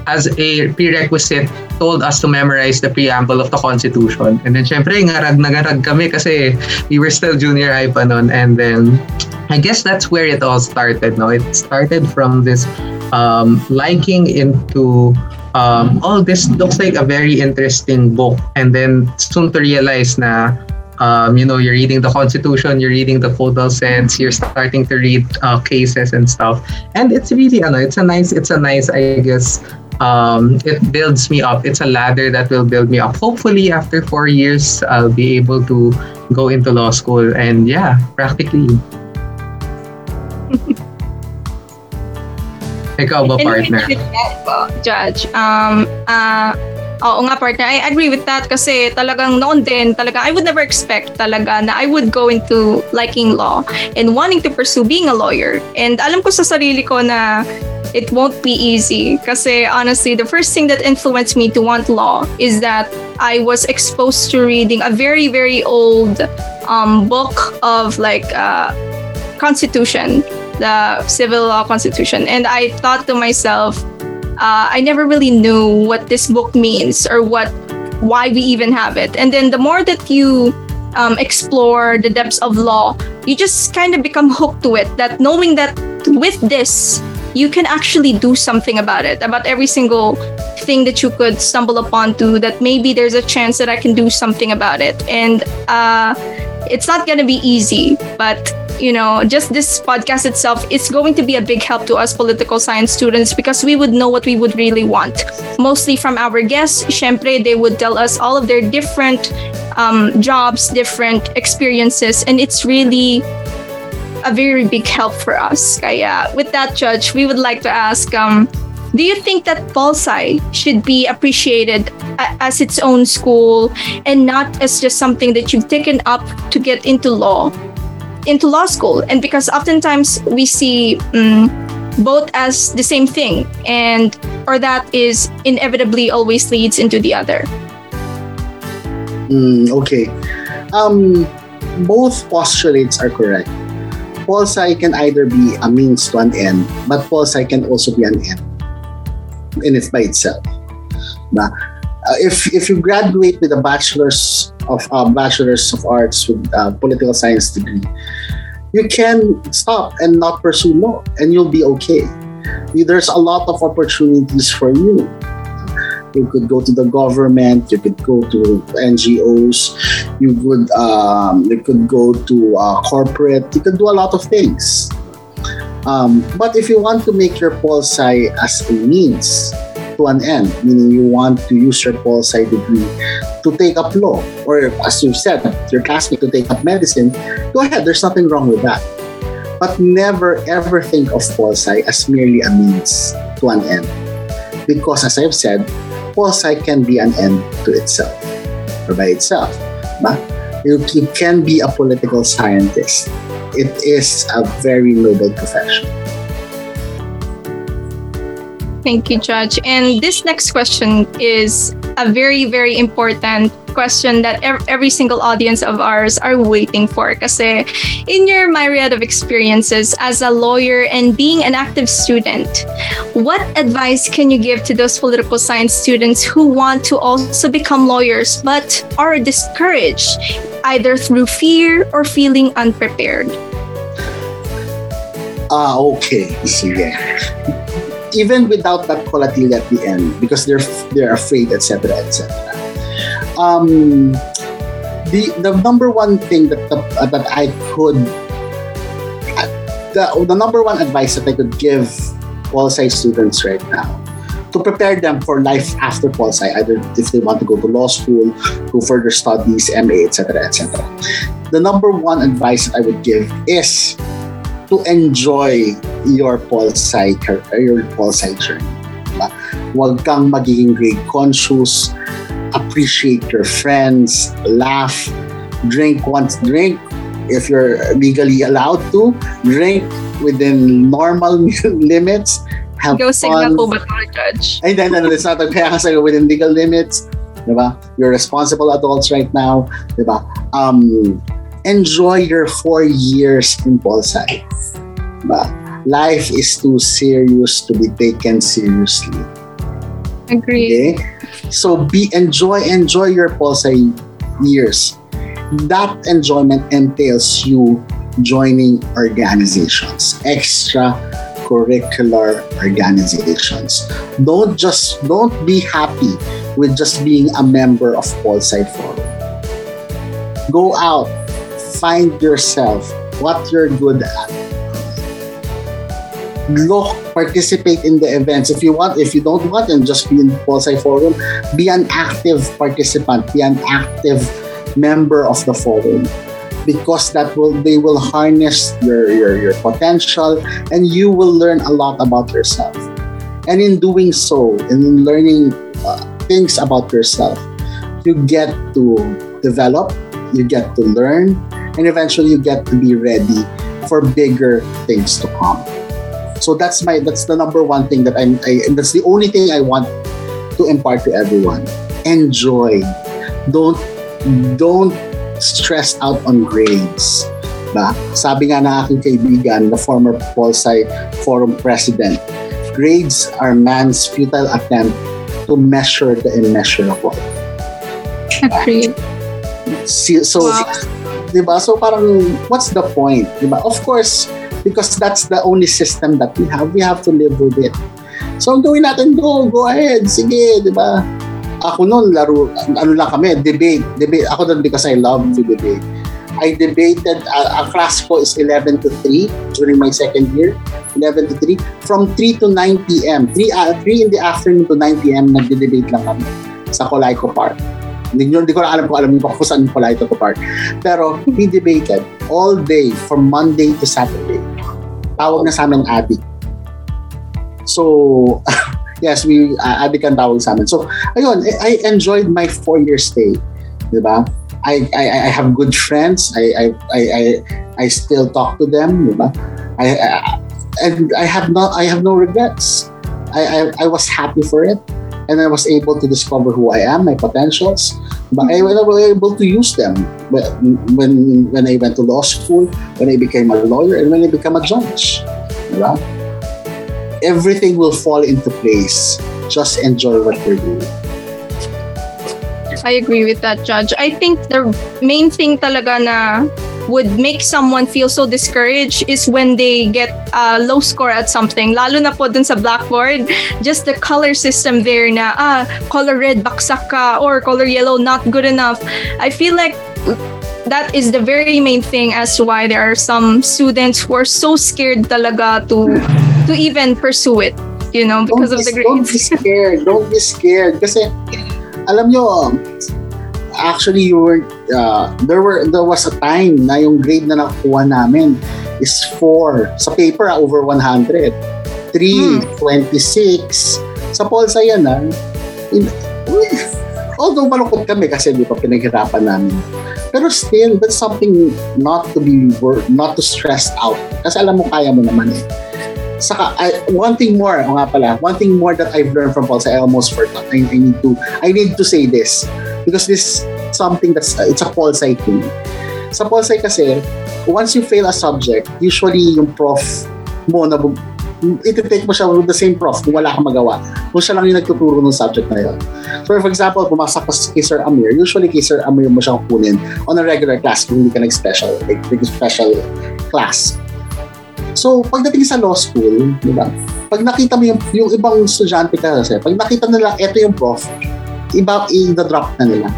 as a prerequisite, told us to memorize the preamble of the Constitution. And then, syempre, ngarag na ngarag kami kasi we were still junior high pa nun. And then, I guess that's where it all started. No, It started from this um, liking into um, oh, this looks like a very interesting book. And then, soon to realize na um, you know, you're reading the Constitution, you're reading the feudal sense, you're starting to read uh, cases and stuff, and it's really, know, it's a nice, it's a nice, I guess, um, it builds me up. It's a ladder that will build me up. Hopefully, after four years, I'll be able to go into law school, and yeah, practically. Ikaw ba, partner? Judge, um, uh, Oo nga partner, I agree with that kasi talagang noon din, talaga I would never expect talaga na I would go into liking law and wanting to pursue being a lawyer. And alam ko sa sarili ko na it won't be easy kasi honestly, the first thing that influenced me to want law is that I was exposed to reading a very, very old um, book of like uh, constitution, the civil law constitution. And I thought to myself, uh, I never really knew what this book means or what why we even have it. And then the more that you um, explore the depths of law, you just kind of become hooked to it. That knowing that with this, you can actually do something about it, about every single thing that you could stumble upon to, that maybe there's a chance that I can do something about it. And uh, it's not going to be easy, but you know, just this podcast itself is going to be a big help to us political science students because we would know what we would really want. Mostly from our guests, syempre, they would tell us all of their different um, jobs, different experiences, and it's really a very big help for us. Kaya with that, Judge, we would like to ask, um, do you think that pol should be appreciated as its own school and not as just something that you've taken up to get into law? Into law school. And because oftentimes we see um, both as the same thing and or that is inevitably always leads into the other. Mm, okay. Um both postulates are correct. Pol can either be a means to an end but pol can also be an end in it by itself if if you graduate with a bachelor's of uh, bachelor's of arts with a political science degree, you can stop and not pursue law, and you'll be okay. There's a lot of opportunities for you. You could go to the government. You could go to NGOs. You could um, you could go to uh, corporate. You could do a lot of things. Um, but if you want to make your pol sci as a means to an end, meaning you want to use your pol sci degree to take up law, or as you said, your classmate to take up medicine, go ahead. There's nothing wrong with that. But never ever think of Polsci as merely a means to an end. Because as I've said, Polsci can be an end to itself or by itself. You, you can be a political scientist. It is a very noble profession. Thank you, Judge. And this next question is a very, very important question that every single audience of ours are waiting for. Kasi in your myriad of experiences as a lawyer and being an active student, what advice can you give to those political science students who want to also become lawyers but are discouraged either through fear or feeling unprepared? Ah, okay. Sige. Even without that volatility at the end, because they're they're afraid, etc., etc. Um, the the number one thing that the, uh, that I could the the number one advice that I could give pol sci students right now to prepare them for life after pol sci, either if they want to go to law school, go further studies, MA, etc., etc. The number one advice that I would give is to enjoy your pol sci your pol sci journey. Diba? Huwag kang magiging grade conscious, appreciate your friends, laugh, drink once drink if you're legally allowed to, drink within normal limits. Have Go signal fun. po ba to, Judge? Ay, hindi, hindi, it's not kaya kasi within legal limits, di ba? You're responsible adults right now, di ba? Um, enjoy your four years in Polsci. Di ba? Life is too serious to be taken seriously. Agree. Okay? So be enjoy enjoy your Polsci years. That enjoyment entails you joining organizations, extra curricular organizations. Don't just don't be happy with just being a member of Polsci Forum. Go out, find yourself, what you're good at. Look, participate in the events. If you want, if you don't want, then just be in Polsci Forum. Be an active participant. Be an active member of the forum because that will they will harness your, your your potential and you will learn a lot about yourself and in doing so in learning uh, things about yourself you get to develop you get to learn and eventually you get to be ready for bigger things to come so that's my that's the number one thing that i'm I, and that's the only thing i want to impart to everyone enjoy don't don't stress out on grades. Ba? Sabi nga na aking kaibigan, the former Polsci Forum President, grades are man's futile attempt to measure the immeasurable. Agree. See, so, Wow. Di ba? So parang, what's the point? Di ba? Of course, because that's the only system that we have. We have to live with it. So, ang gawin natin, go, go ahead. Sige, di ba? Ako noon, laro, ano lang kami, debate. debate. Ako doon because I love to debate. I debated, uh, a class ko is 11 to 3 during my second year. 11 to 3. From 3 to 9 p.m. 3, uh, 3 in the afternoon to 9 p.m. nagde-debate lang kami sa Colayco Park. Hindi, hindi ko alam kung alam niyo pa kung saan Colayco Park. Pero we debated all day from Monday to Saturday. Tawag na sa amin adik. So, yes, we uh, adik ang tawag sa amin. So, ayun, I, I enjoyed my four-year stay. Di ba? I, I, I have good friends. I, I, I, I, I still talk to them. Di ba? I, I, and I have not, I have no regrets. I, I, I was happy for it. And I was able to discover who I am, my potentials. But I mm-hmm. was able to use them when, when, I went to law school, when I became a lawyer, and when I became a judge. Everything will fall into place. Just enjoy what you're doing. I agree with that, Judge. I think the main thing talaga na would make someone feel so discouraged is when they get a low score at something. Lalo na po dun sa blackboard, just the color system there na, ah, color red, baksak ka, or color yellow, not good enough. I feel like that is the very main thing as to why there are some students who are so scared talaga to to even pursue it, you know, because don't of the be, Don't be grades. scared. Don't be scared. Kasi, alam nyo, actually, you were, uh, there were, there was a time na yung grade na nakuha namin is 4. Sa paper, ah, over 100. 3, 26. Sa Polsa yan, ah. In, although malungkot kami kasi di pa pinaghirapan namin. Pero still, that's something not to be not to stress out. Kasi alam mo, kaya mo naman eh. Saka, I, one thing more, o nga pala, one thing more that I've learned from Pulse, I almost forgot. I, I need to, I need to say this because this is something that's, uh, it's a Pulse thing. Sa Pulse kasi, once you fail a subject, usually yung prof mo na iti-take mo siya with the same prof kung wala kang magawa. Kung siya lang yung nagtuturo ng subject na yun. So for example, pumasok ka kay Sir Amir, usually kay Sir Amir mo siyang kunin on a regular class kung hindi ka nag-special, like special class. So, pagdating sa law school, di ba? Pag nakita mo yung, yung ibang estudyante ka kasi, pag nakita nila, eto yung prof, iba, i-drop na nila.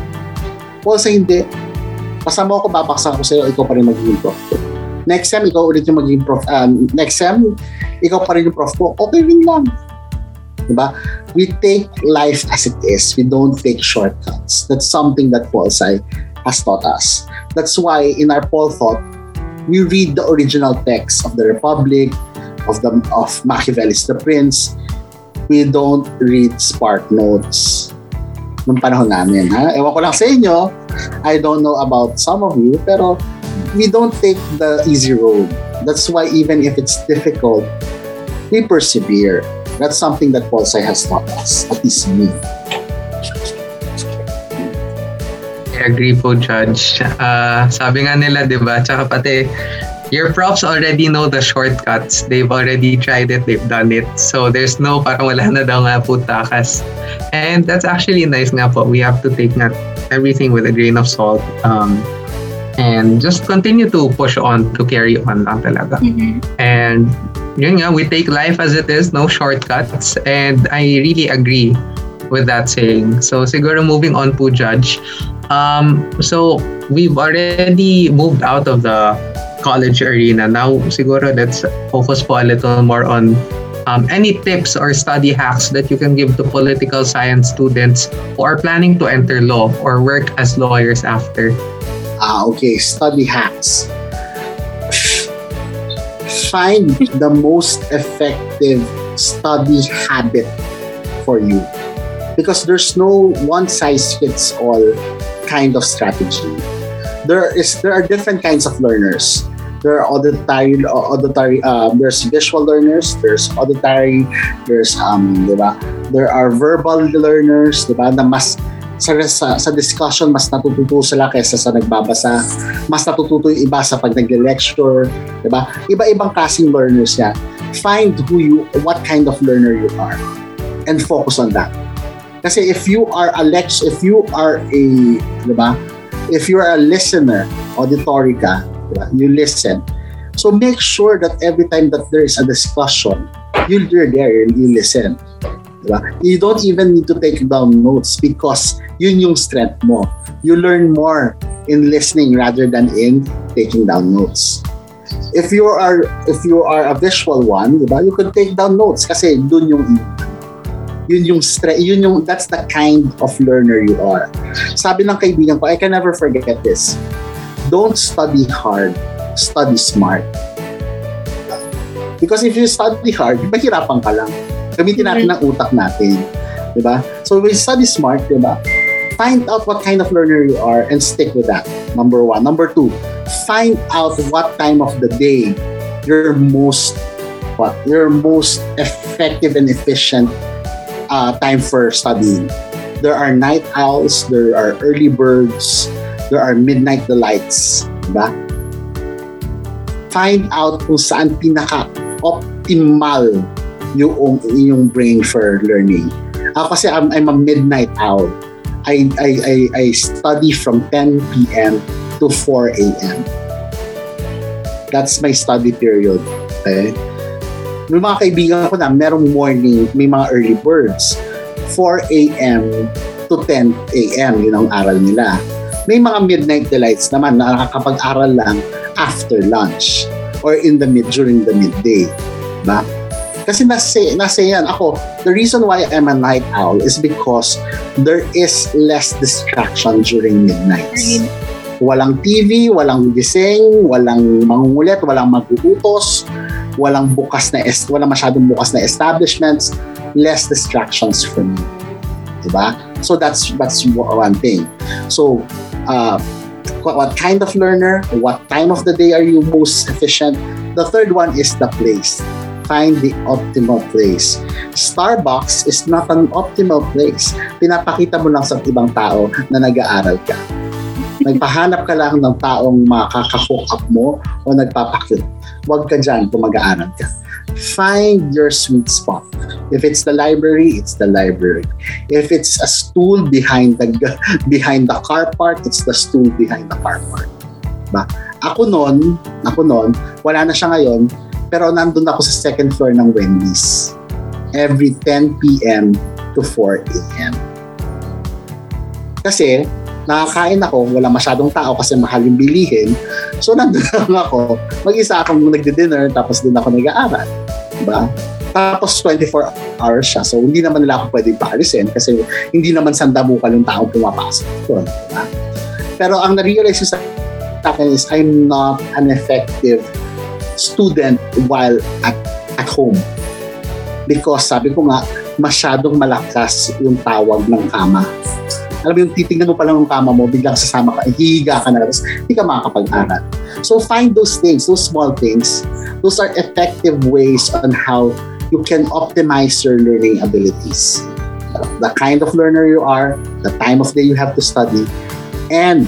Paul, sa hindi, basta mo ako, babaksa ko sa'yo, ikaw pa rin magiging prof ko. Next sem, ikaw ulit yung magiging prof. Um, next sem, ikaw pa rin yung prof ko. Okay rin lang. Diba? We take life as it is. We don't take shortcuts. That's something that Paul Sai has taught us. That's why in our Paul thought, we read the original text of the Republic, of the of Machiavelli's The Prince. We don't read spark notes nung panahon namin. Ha? Ewan ko lang sa inyo. I don't know about some of you, pero we don't take the easy road. That's why even if it's difficult, we persevere. That's something that Paul Sai has taught us, at least me. I agree po, Judge. Uh, sabi nga nila, di ba? Tsaka pati, your props already know the shortcuts. They've already tried it, they've done it. So there's no parang wala na daw nga po takas. And that's actually nice nga po. We have to take nga everything with a grain of salt. Um, and just continue to push on, to carry on lang talaga. Mhm. And yun nga, we take life as it is, no shortcuts. And I really agree with that saying. So siguro moving on po, Judge. Um, so we've already moved out of the college arena. Now siguro let's focus po a little more on um, any tips or study hacks that you can give to political science students who are planning to enter law or work as lawyers after. Ah, okay. Study hacks. Find the most effective study habit for you. Because there's no one size fits all kind of strategy. There is there are different kinds of learners. There are auditory, auditory um, there's visual learners, there's auditory, there's um, 'di ba? There are verbal learners, 'di ba? Na mas sa, sa, sa discussion mas natututo sila kaysa sa nagbabasa. Mas natututo yung iba sa pag nagle-lecture, 'di ba? Iba-ibang klaseng learners yan. Find who you what kind of learner you are and focus on that. Kasi if you are a lex if you are a, 'di ba? If you are a listener, auditory ka? You listen. So make sure that every time that there is a discussion, you're there and you listen. Diba? You don't even need to take down notes because yun yung strength mo. You learn more in listening rather than in taking down notes. If you are if you are a visual one, diba? You could take down notes kasi dun yung yun yung stre- yun yung that's the kind of learner you are. Sabi ng kaibigan ko, I can never forget this. Don't study hard, study smart. Because if you study hard, mahirapan ka lang. Gamitin natin ang utak natin. Diba? So when you study smart, diba? Find out what kind of learner you are and stick with that. Number one. Number two, find out what time of the day you're most what your most effective and efficient uh, time for studying. There are night owls, there are early birds, there are midnight delights. Diba? Find out kung saan pinaka-optimal yung, yung brain for learning. Ako kasi I'm, I'm a midnight owl. I, I, I, I study from 10 p.m. to 4 a.m. That's my study period. Okay? May mga kaibigan ko na merong morning, may mga early birds. 4 a.m. to 10 a.m. Yun ang aral nila. May mga midnight delights naman na nakakapag-aral lang after lunch or in the mid during the midday. Ba? Kasi nasa, nasa yan ako, the reason why I'm a night owl is because there is less distraction during midnights. Walang TV, walang gising, walang mangungulit, walang maguutos, walang bukas na est walang masyadong bukas na establishments, less distractions from you. Diba? So that's that's one thing. So uh, what, kind of learner, what time of the day are you most efficient? The third one is the place. Find the optimal place. Starbucks is not an optimal place. Pinapakita mo lang sa ibang tao na nag-aaral ka. Nagpahanap ka lang ng taong makaka-hook up mo o nagpapakit. Huwag ka dyan kung mag-aaral ka. Find your sweet spot. If it's the library, it's the library. If it's a stool behind the behind the car park, it's the stool behind the car park. Ba? Ako noon, ako noon, wala na siya ngayon, pero nandun ako sa second floor ng Wendy's. Every 10 p.m. to 4 a.m. Kasi, nakakain ako, wala masyadong tao kasi mahal yung bilihin. So, nandun lang ako. Mag-isa akong nagde-dinner, tapos doon ako nag-aaral. Diba? Tapos 24 hours siya. So, hindi naman nila ako pwedeng paalisin kasi hindi naman sandabukal yung taong pumapasok doon. Diba? Pero ang na-realize sa akin is I'm not an effective student while at, at home. Because sabi ko nga, masyadong malakas yung tawag ng kama. Alam mo yung titignan mo pa lang yung kama mo, biglang sasama ka, hihiga ka na, tapos hindi ka makakapag-aral. So find those things, those small things. Those are effective ways on how you can optimize your learning abilities. The kind of learner you are, the time of day you have to study, and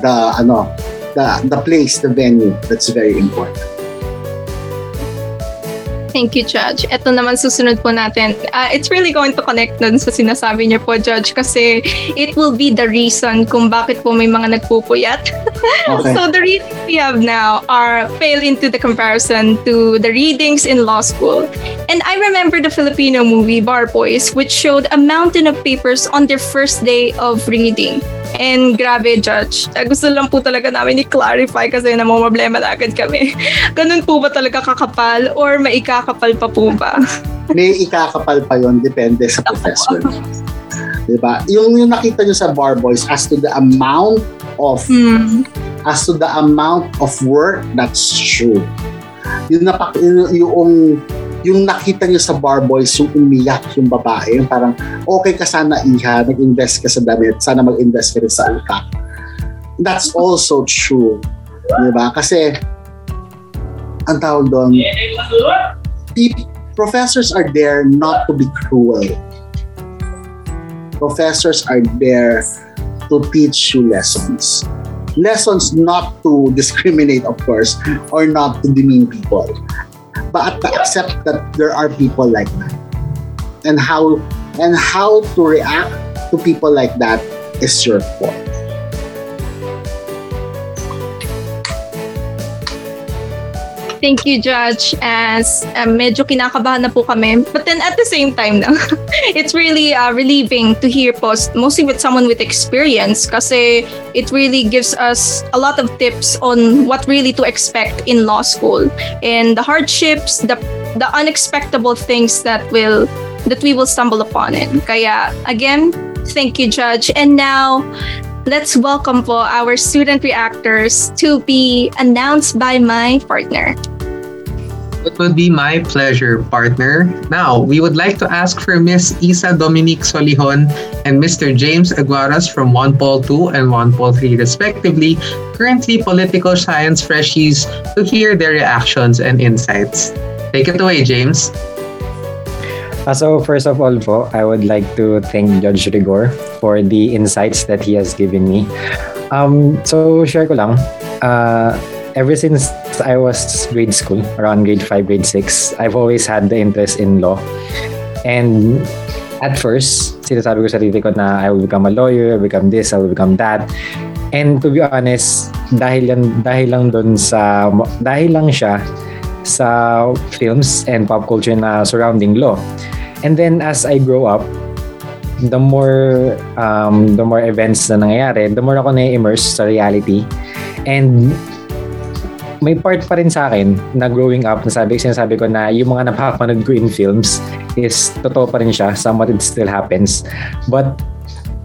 the ano, the the place, the venue. That's very important. Thank you, Judge. Ito naman susunod po natin. Uh, it's really going to connect nun sa sinasabi niyo po, Judge, kasi it will be the reason kung bakit po may mga nagpupuyat. Okay. so the readings we have now are fail into the comparison to the readings in law school. And I remember the Filipino movie Bar Boys, which showed a mountain of papers on their first day of reading. And grabe, Judge. Uh, Gusto lang po talaga namin i-clarify kasi namumroblema na agad kami. Ganun po ba talaga kakapal or maikakapal pa po ba? May ikakapal pa yon depende sa professor. diba? Yung, yung nakita nyo sa Bar Boys as to the amount of Hmm. as to the amount of work, that's true. Yung, napak, yung, yung, yung nakita nyo sa Bar Boys, yung umiyak yung babae, yung parang, okay ka sana iha, nag-invest ka sa damit, sana mag-invest ka rin sa alka. That's also true. Di ba? Kasi, ang tawag doon, peop- professors are there not to be cruel. Professors are there to teach you lessons lessons not to discriminate, of course, or not to demean people, but to accept that there are people like that, and how and how to react to people like that is your fault. Thank you, Judge. As uh, medyo kinakabahan na po kami. But then at the same time, it's really uh, relieving to hear po, mostly with someone with experience kasi it really gives us a lot of tips on what really to expect in law school and the hardships, the the unexpectable things that will that we will stumble upon it. Kaya again, thank you, Judge. And now, let's welcome po our student reactors to be announced by my partner. It would be my pleasure, partner. Now, we would like to ask for Miss Isa Dominique Solihon and Mr. James Aguaras from 1 Pol 2 and 1 Pol 3 respectively, currently political science freshies, to hear their reactions and insights. Take it away, James. Uh, so first of all po, I would like to thank Judge Rigor for the insights that he has given me. Um, so share ko lang, uh, ever since I was grade school, around grade 5, grade 6, I've always had the interest in law. And at first, sinasabi ko sa sarili ko na I will become a lawyer, I will become this, I will become that. And to be honest, dahil yan, dahil lang doon sa dahil lang siya sa films and pop culture na surrounding law. And then as I grow up, the more um, the more events na nangyayari, the more ako na-immerse sa reality. And may part pa rin sa akin na growing up, nasabi, sinasabi ko na yung mga napapanood ko in films is totoo pa rin siya. Somewhat it still happens. But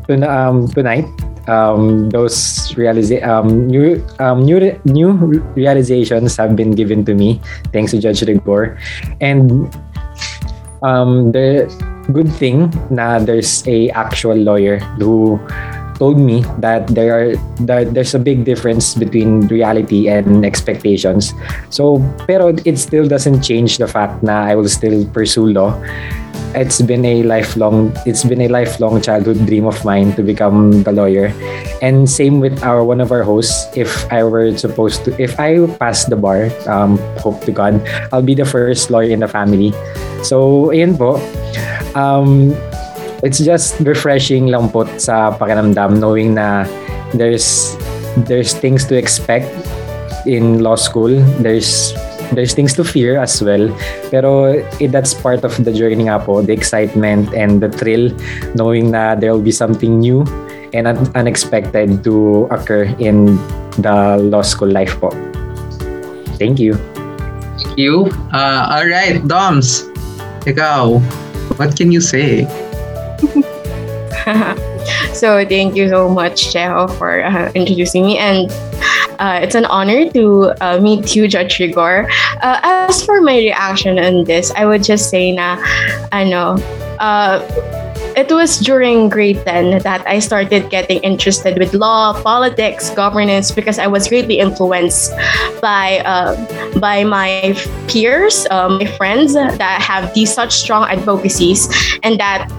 um, tonight, um, those realiza- um, new um, new re- new realizations have been given to me thanks to Judge Rigor, and um, the good thing na there's a actual lawyer who told me that there are that there's a big difference between reality and expectations. So, pero it still doesn't change the fact na I will still pursue law. It's been a lifelong it's been a lifelong childhood dream of mine to become the lawyer. And same with our one of our hosts. If I were supposed to if I pass the bar, um, hope to God, I'll be the first lawyer in the family. So, ayun po. Um, it's just refreshing lang po sa pakiramdam knowing na there's there's things to expect in law school. There's there's things to fear as well. Pero it, that's part of the journey nga po, the excitement and the thrill knowing na there will be something new and un- unexpected to occur in the law school life po. Thank you. Thank you. Uh, all right, Doms. Ikaw, what can you say? so thank you so much, Cheho, for uh, introducing me, and uh, it's an honor to uh, meet you, Judge Rigor. Uh, as for my reaction on this, I would just say na, ano, uh, it was during grade 10 that I started getting interested with law, politics, governance because I was greatly influenced by uh, by my peers, uh, my friends that have these such strong advocacies, and that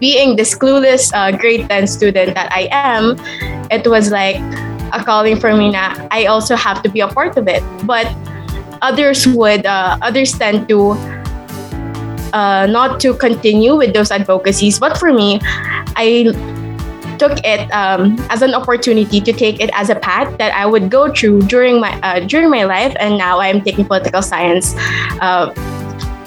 being this clueless uh, grade 10 student that I am, it was like a calling for me na I also have to be a part of it. But others would, uh, others tend to uh, not to continue with those advocacies. But for me, I took it um, as an opportunity to take it as a path that I would go through during my uh, during my life, and now I am taking political science uh,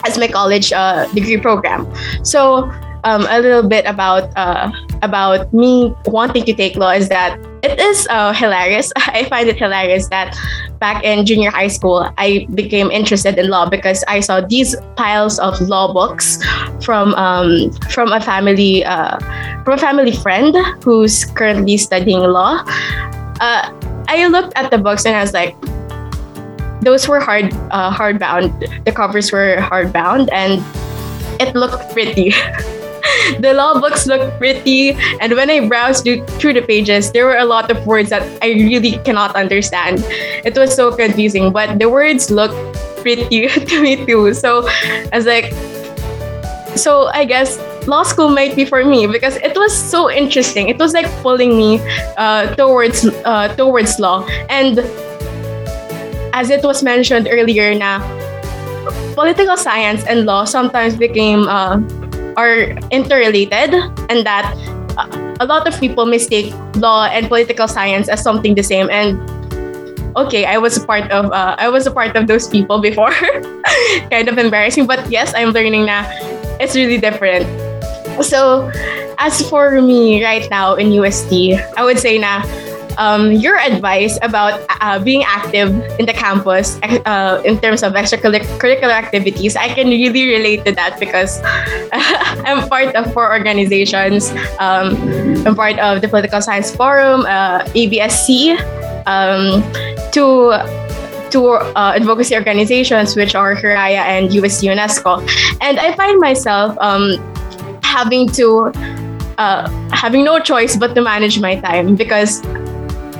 as my college uh, degree program. So um, a little bit about uh, about me wanting to take law is that it is uh, hilarious. I find it hilarious that back in junior high school, I became interested in law because I saw these piles of law books from um, from a family uh, from a family friend who's currently studying law. Uh, I looked at the books and I was like, those were hard uh, hardbound. The covers were hardbound and it looked pretty. the law books looked pretty, and when I browsed through the pages, there were a lot of words that I really cannot understand. It was so confusing, but the words looked pretty to me too. So I was like, so I guess law school might be for me because it was so interesting. It was like pulling me uh, towards uh, towards law, and as it was mentioned earlier, na political science and law sometimes became uh, are interrelated and that uh, a lot of people mistake law and political science as something the same. And okay i was a part of uh, i was a part of those people before. Kind of embarrassing but yes i'm learning now it's really different. So as for me right now in UST i would say na um, your advice about uh, being active in the campus uh, in terms of extracurricular activities, I can really relate to that because I'm part of four organizations. Um, I'm part of the Political Science Forum, uh, ABSC, um, two two uh, advocacy organizations, which are Hiraya and UST UNESCO. And I find myself um, having to uh, having no choice but to manage my time because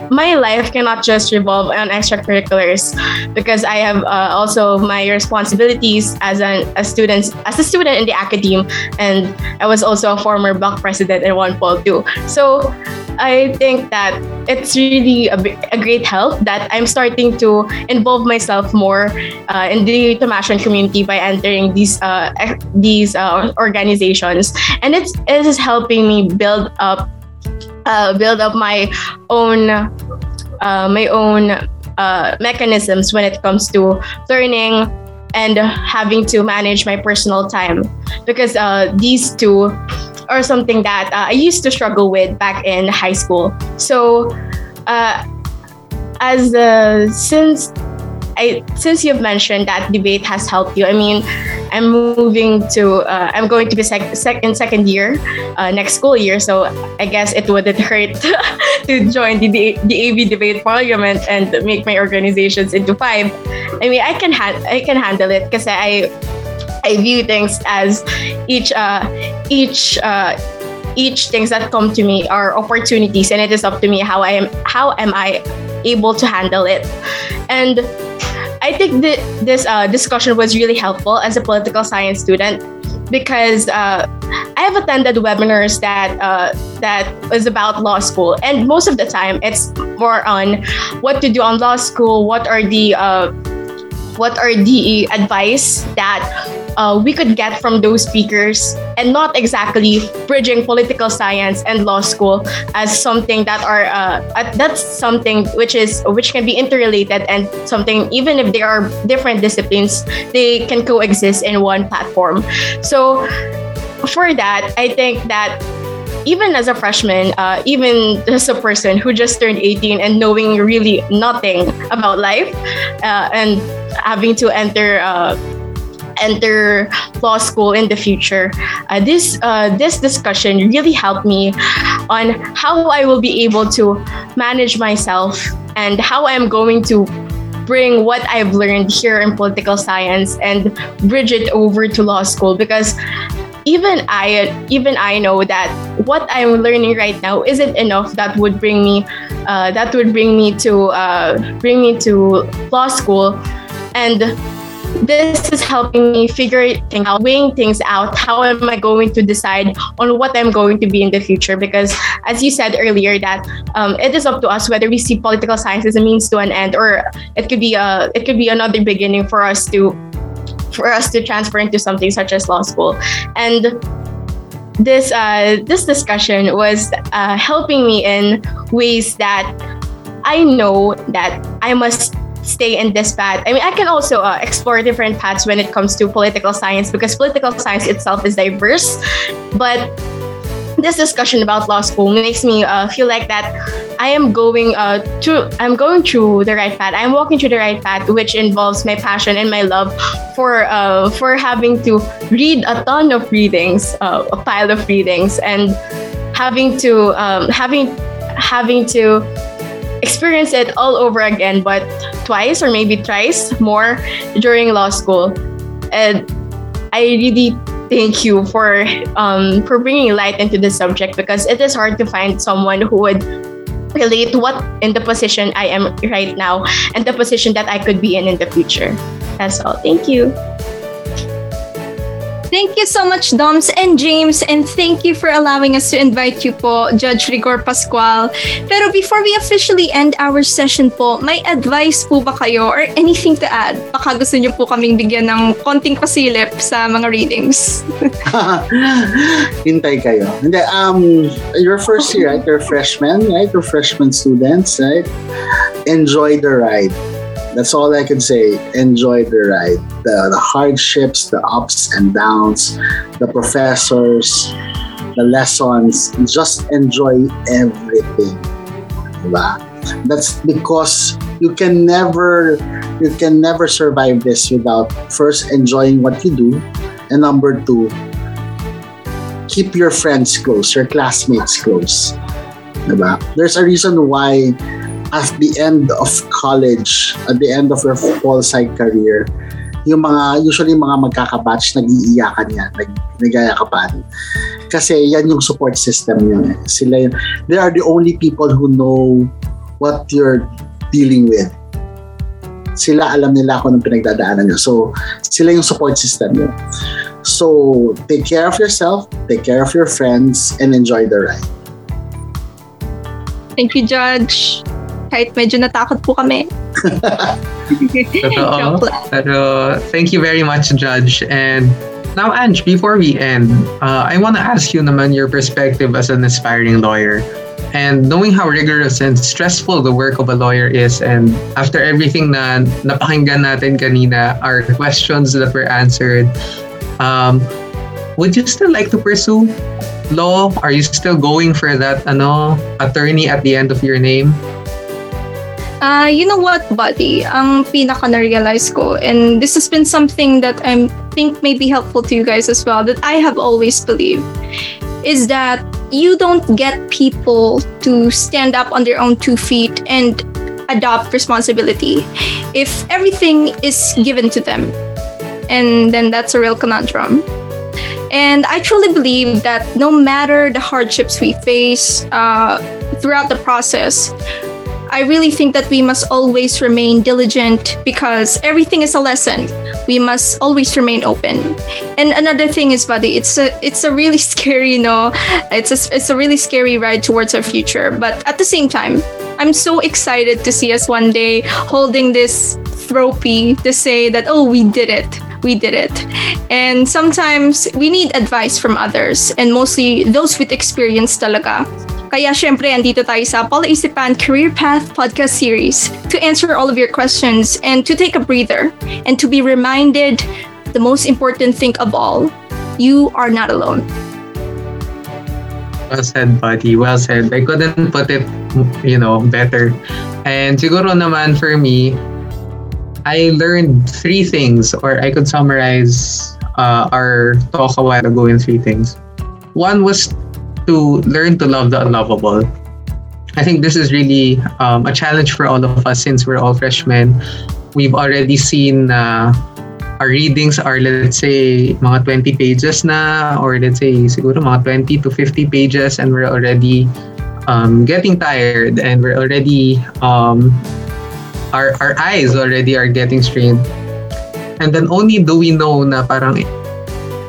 my life cannot just revolve on extracurriculars because I have uh, also my responsibilities as an, a student as a student in the academe and I was also a former block president in one poll too. So I think that it's really a, a great help that I'm starting to involve myself more uh, in the Thomasian community by entering these uh, these uh, organizations, and it's it is helping me build up uh, build up my own uh, my own uh, mechanisms when it comes to learning and having to manage my personal time because uh, these two are something that uh, I used to struggle with back in high school. So uh, as since I since you've mentioned that debate has helped you. I mean, I'm moving to uh, I'm going to be sec- sec- in second year uh, next school year, so I guess it wouldn't hurt to join the, the AB debate parliament and make my organizations into five. I mean, I can ha- I can handle it because I I view things as each uh, each uh, each things that come to me are opportunities, and it is up to me how I am how am I able to handle it. And I think that this uh, discussion was really helpful as a political science student because uh, I have attended webinars that uh, about law school, and most of the time it's more on what to do on law school, what are the uh, what are the advice that uh, we could get from those speakers and not exactly bridging political science and law school as something that are uh, that's something which is which can be interrelated and something even if they are different disciplines they can coexist in one platform. So for that i think that even as a freshman, uh, even as a person who just turned 18 and knowing really nothing about life uh, and having to enter uh, enter law school in the future. Uh, this uh, this discussion really helped me on how I will be able to manage myself and how I'm going to bring what I've learned here in political science and bridge it over to law school because even I even I know that what I'm learning right now isn't enough that would bring me uh, that would bring me to uh, bring me to law school and this is helping me figure things out, weighing things out. How am I going to decide on what I'm going to be in the future? Because as you said earlier, that um, it is up to us whether we see political science as a means to an end, or it could be a it could be another beginning for us to for us to transfer into something such as law school. And this uh, this discussion was uh, helping me in ways that I know that I must stay in this path. I mean, I can also uh, explore different paths when it comes to political science because political science itself is diverse. But this discussion about law school makes me uh, feel like that I am going uh, to I'm going through the right path. I'm walking through the right path, which involves my passion and my love for uh, for having to read a ton of readings, uh, a pile of readings, and having to um, having having to experience it all over again, but twice or maybe thrice more during law school. And I really thank you for um, for bringing light into this subject because it is hard to find someone who would relate what in the position I am right now and the position that I could be in in the future. That's all. Thank you. Thank you so much, Doms and James, and thank you for allowing us to invite you po, Judge Rigor Pascual. Pero before we officially end our session po, may advice po ba kayo or anything to add? Baka gusto niyo po kaming bigyan ng konting pasilip sa mga readings. Hintay kayo. Hindi, um, your first year, right? You're freshman, right? You're freshman students, right? Enjoy the ride. That's all I can say. Enjoy the ride. The, the hardships, the ups and downs, the professors, the lessons. Just enjoy everything. Diba? That's because you can never you can never survive this without first enjoying what you do and number two keep your friends close, your classmates close. Diba? There's a reason why at the end of college, at the end of your pol sci career, yung mga, usually mga magkakabatch, nag-iiyakan yan, nag, nagayakapan. Kasi yan yung support system yun. Sila yun. They are the only people who know what you're dealing with. Sila alam nila kung anong pinagdadaanan nyo. So, sila yung support system nyo. So, take care of yourself, take care of your friends, and enjoy the ride. Thank you, Judge. Kahit medyo natakot po kami. Totoo. Pero thank you very much, Judge. And now, Ange, before we end, uh, I want to ask you naman your perspective as an aspiring lawyer. And knowing how rigorous and stressful the work of a lawyer is, and after everything na napakinggan natin kanina, our questions that were answered, um, would you still like to pursue law? Are you still going for that ano attorney at the end of your name? Uh, you know what, buddy? Ang pinaka na-realize ko, and this has been something that I think may be helpful to you guys as well, that I have always believed, is that you don't get people to stand up on their own two feet and adopt responsibility if everything is given to them. And then that's a real conundrum. And I truly believe that no matter the hardships we face uh, throughout the process, I really think that we must always remain diligent because everything is a lesson. We must always remain open. And another thing is, buddy, it's a it's a really scary, you know, it's a it's a really scary ride towards our future. But at the same time, I'm so excited to see us one day holding this trophy to say that oh we did it we did it and sometimes we need advice from others and mostly those with experience talaga Kaya syempre, andito tayo sa POLeisipan Career Path Podcast Series to answer all of your questions and to take a breather and to be reminded the most important thing of all, you are not alone. Well said, buddy. Well said. I couldn't put it, you know, better. And siguro naman for me, I learned three things, or I could summarize uh, our talk a while ago in three things. One was to learn to love the unlovable. I think this is really um, a challenge for all of us since we're all freshmen. We've already seen uh, our readings are let's say mga 20 pages na or let's say siguro mga 20 to 50 pages and we're already um, getting tired and we're already um, our, our eyes already are getting strained. And then only do we know na parang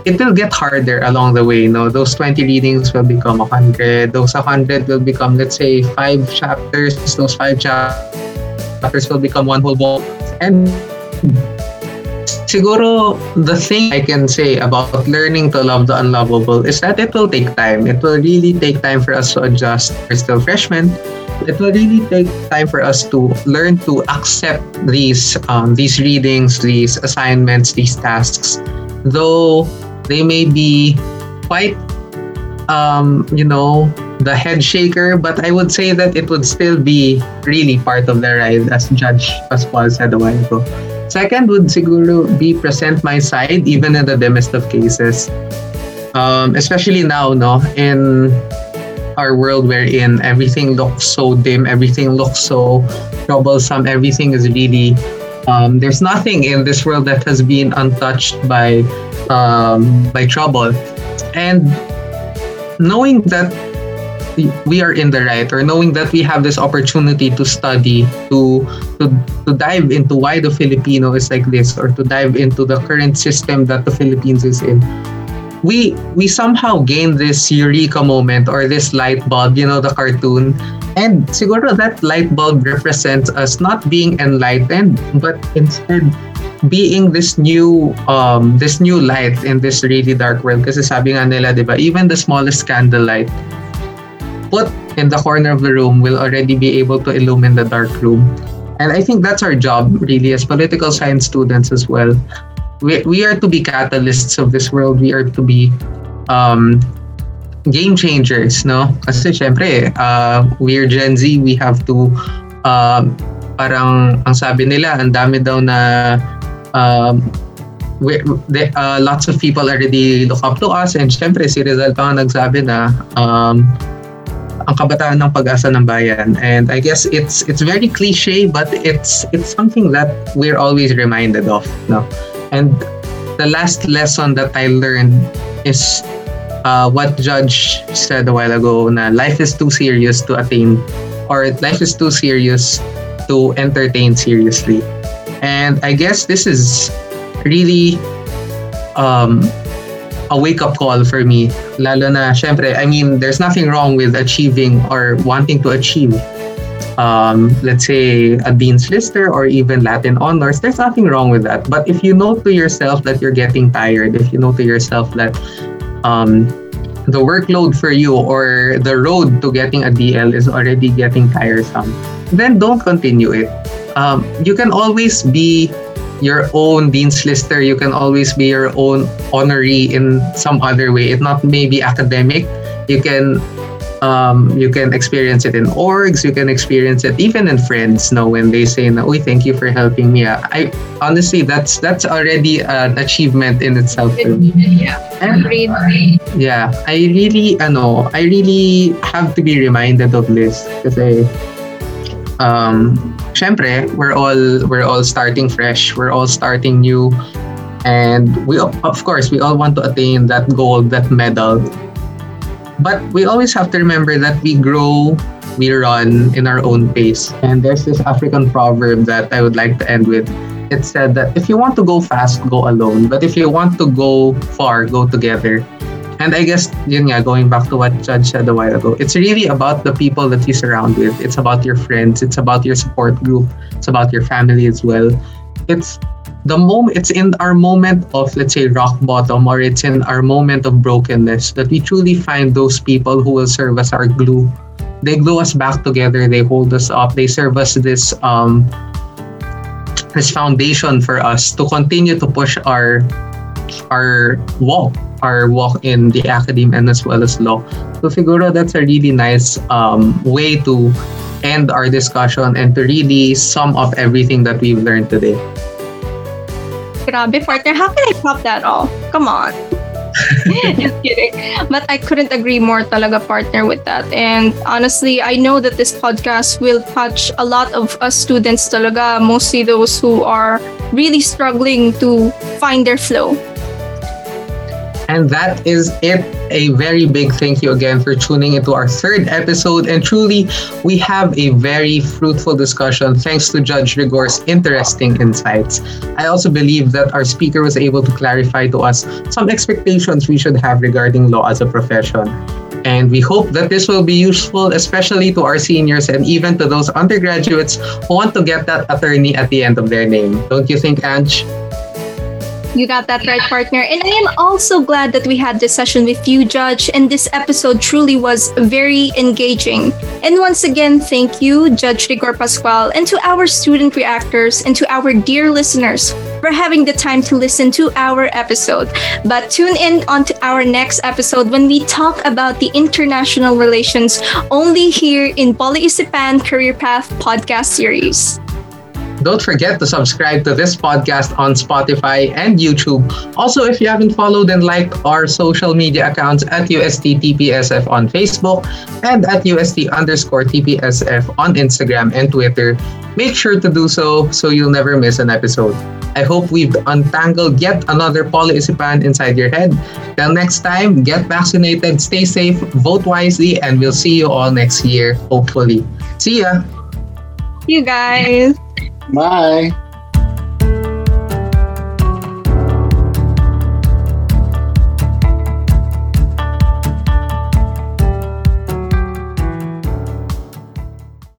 it will get harder along the way. No, those 20 readings will become 100. Those 100 will become, let's say, five chapters. Those five chapters will become one whole book. And siguro the thing I can say about learning to love the unlovable is that it will take time. It will really take time for us to adjust. We're still freshmen. It will really take time for us to learn to accept these um, these readings, these assignments, these tasks. Though they may be quite, um, you know, the head shaker, but I would say that it would still be really part of the ride, as Judge Pascual said a while ago. Second would siguro be present my side, even in the dimmest of cases. Um, especially now, no, in our world wherein everything looks so dim, everything looks so troublesome, everything is really um, there's nothing in this world that has been untouched by um, by trouble, and knowing that we are in the right or knowing that we have this opportunity to study to to to dive into why the filipino is like this or to dive into the current system that the philippines is in we we somehow gain this eureka moment or this light bulb you know the cartoon. And siguro that light bulb represents us not being enlightened but instead being this new um this new light in this really dark world. Kasi sabi nga nila 'di ba even the smallest candle light put in the corner of the room will already be able to illumine the dark room. And i think that's our job really as political science students as well. We, we are to be catalysts of this world. We are to be um game changers no? Kasi syempre uh, we're Gen Z. We have to uh, parang ang sabi nila ang dami daw na um, we, they, uh, lots of people already look up to us and syempre si Rizal pa nagsabi na um, ang kabataan ng pag-asa ng bayan. And I guess it's it's very cliche but it's it's something that we're always reminded of no? And the last lesson that I learned is uh, what Judge said a while ago na life is too serious to attain or life is too serious to entertain seriously and I guess this is really um, a wake-up call for me. Lalo na, syempre, I mean, there's nothing wrong with achieving or wanting to achieve um, let's say a Dean's Lister or even Latin honors, there's nothing wrong with that. But if you know to yourself that you're getting tired, if you know to yourself that um, the workload for you or the road to getting a DL is already getting tiresome, then don't continue it um, you can always be your own dean's lister you can always be your own honoree in some other way it not maybe academic you can Um, you can experience it in orgs. You can experience it even in friends. No, when they say, "No, we thank you for helping me." I honestly, that's that's already an achievement in itself. Yeah. And yeah, I really, I know, I really have to be reminded of this kasi, um, syempre, we're all, we're all starting fresh, we're all starting new, and we, of course, we all want to attain that gold, that medal. But we always have to remember that we grow, we run in our own pace. And there's this African proverb that I would like to end with. It said that if you want to go fast, go alone. But if you want to go far, go together. And I guess, yun nga, going back to what Judge said a while ago, it's really about the people that you surround with. It's about your friends. It's about your support group. It's about your family as well. It's the moment it's in our moment of let's say rock bottom or it's in our moment of brokenness that we truly find those people who will serve as our glue they glue us back together they hold us up they serve us this um this foundation for us to continue to push our our walk our walk in the academe and as well as law so siguro that's a really nice um, way to end our discussion and to really sum up everything that we've learned today Grabe, partner. How can I top that all? Come on. Just kidding. But I couldn't agree more talaga, partner, with that. And honestly, I know that this podcast will touch a lot of us students talaga, mostly those who are really struggling to find their flow. And that is it. A very big thank you again for tuning into our third episode. And truly, we have a very fruitful discussion thanks to Judge Rigor's interesting insights. I also believe that our speaker was able to clarify to us some expectations we should have regarding law as a profession. And we hope that this will be useful, especially to our seniors and even to those undergraduates who want to get that attorney at the end of their name. Don't you think, Ange? You got that right, partner. And I am also glad that we had this session with you, Judge. And this episode truly was very engaging. And once again, thank you, Judge Rigor Pascual, and to our student reactors and to our dear listeners for having the time to listen to our episode. But tune in on to our next episode when we talk about the international relations only here in POLeisipan Career Path podcast series. Don't forget to subscribe to this podcast on Spotify and YouTube. Also, if you haven't followed and liked our social media accounts at UST TPSF on Facebook and at UST underscore TPSF on Instagram and Twitter, make sure to do so so you'll never miss an episode. I hope we've untangled yet another POLeisipan inside your head. Till next time, get vaccinated, stay safe, vote wisely, and we'll see you all next year, hopefully. See ya! You guys. Bye.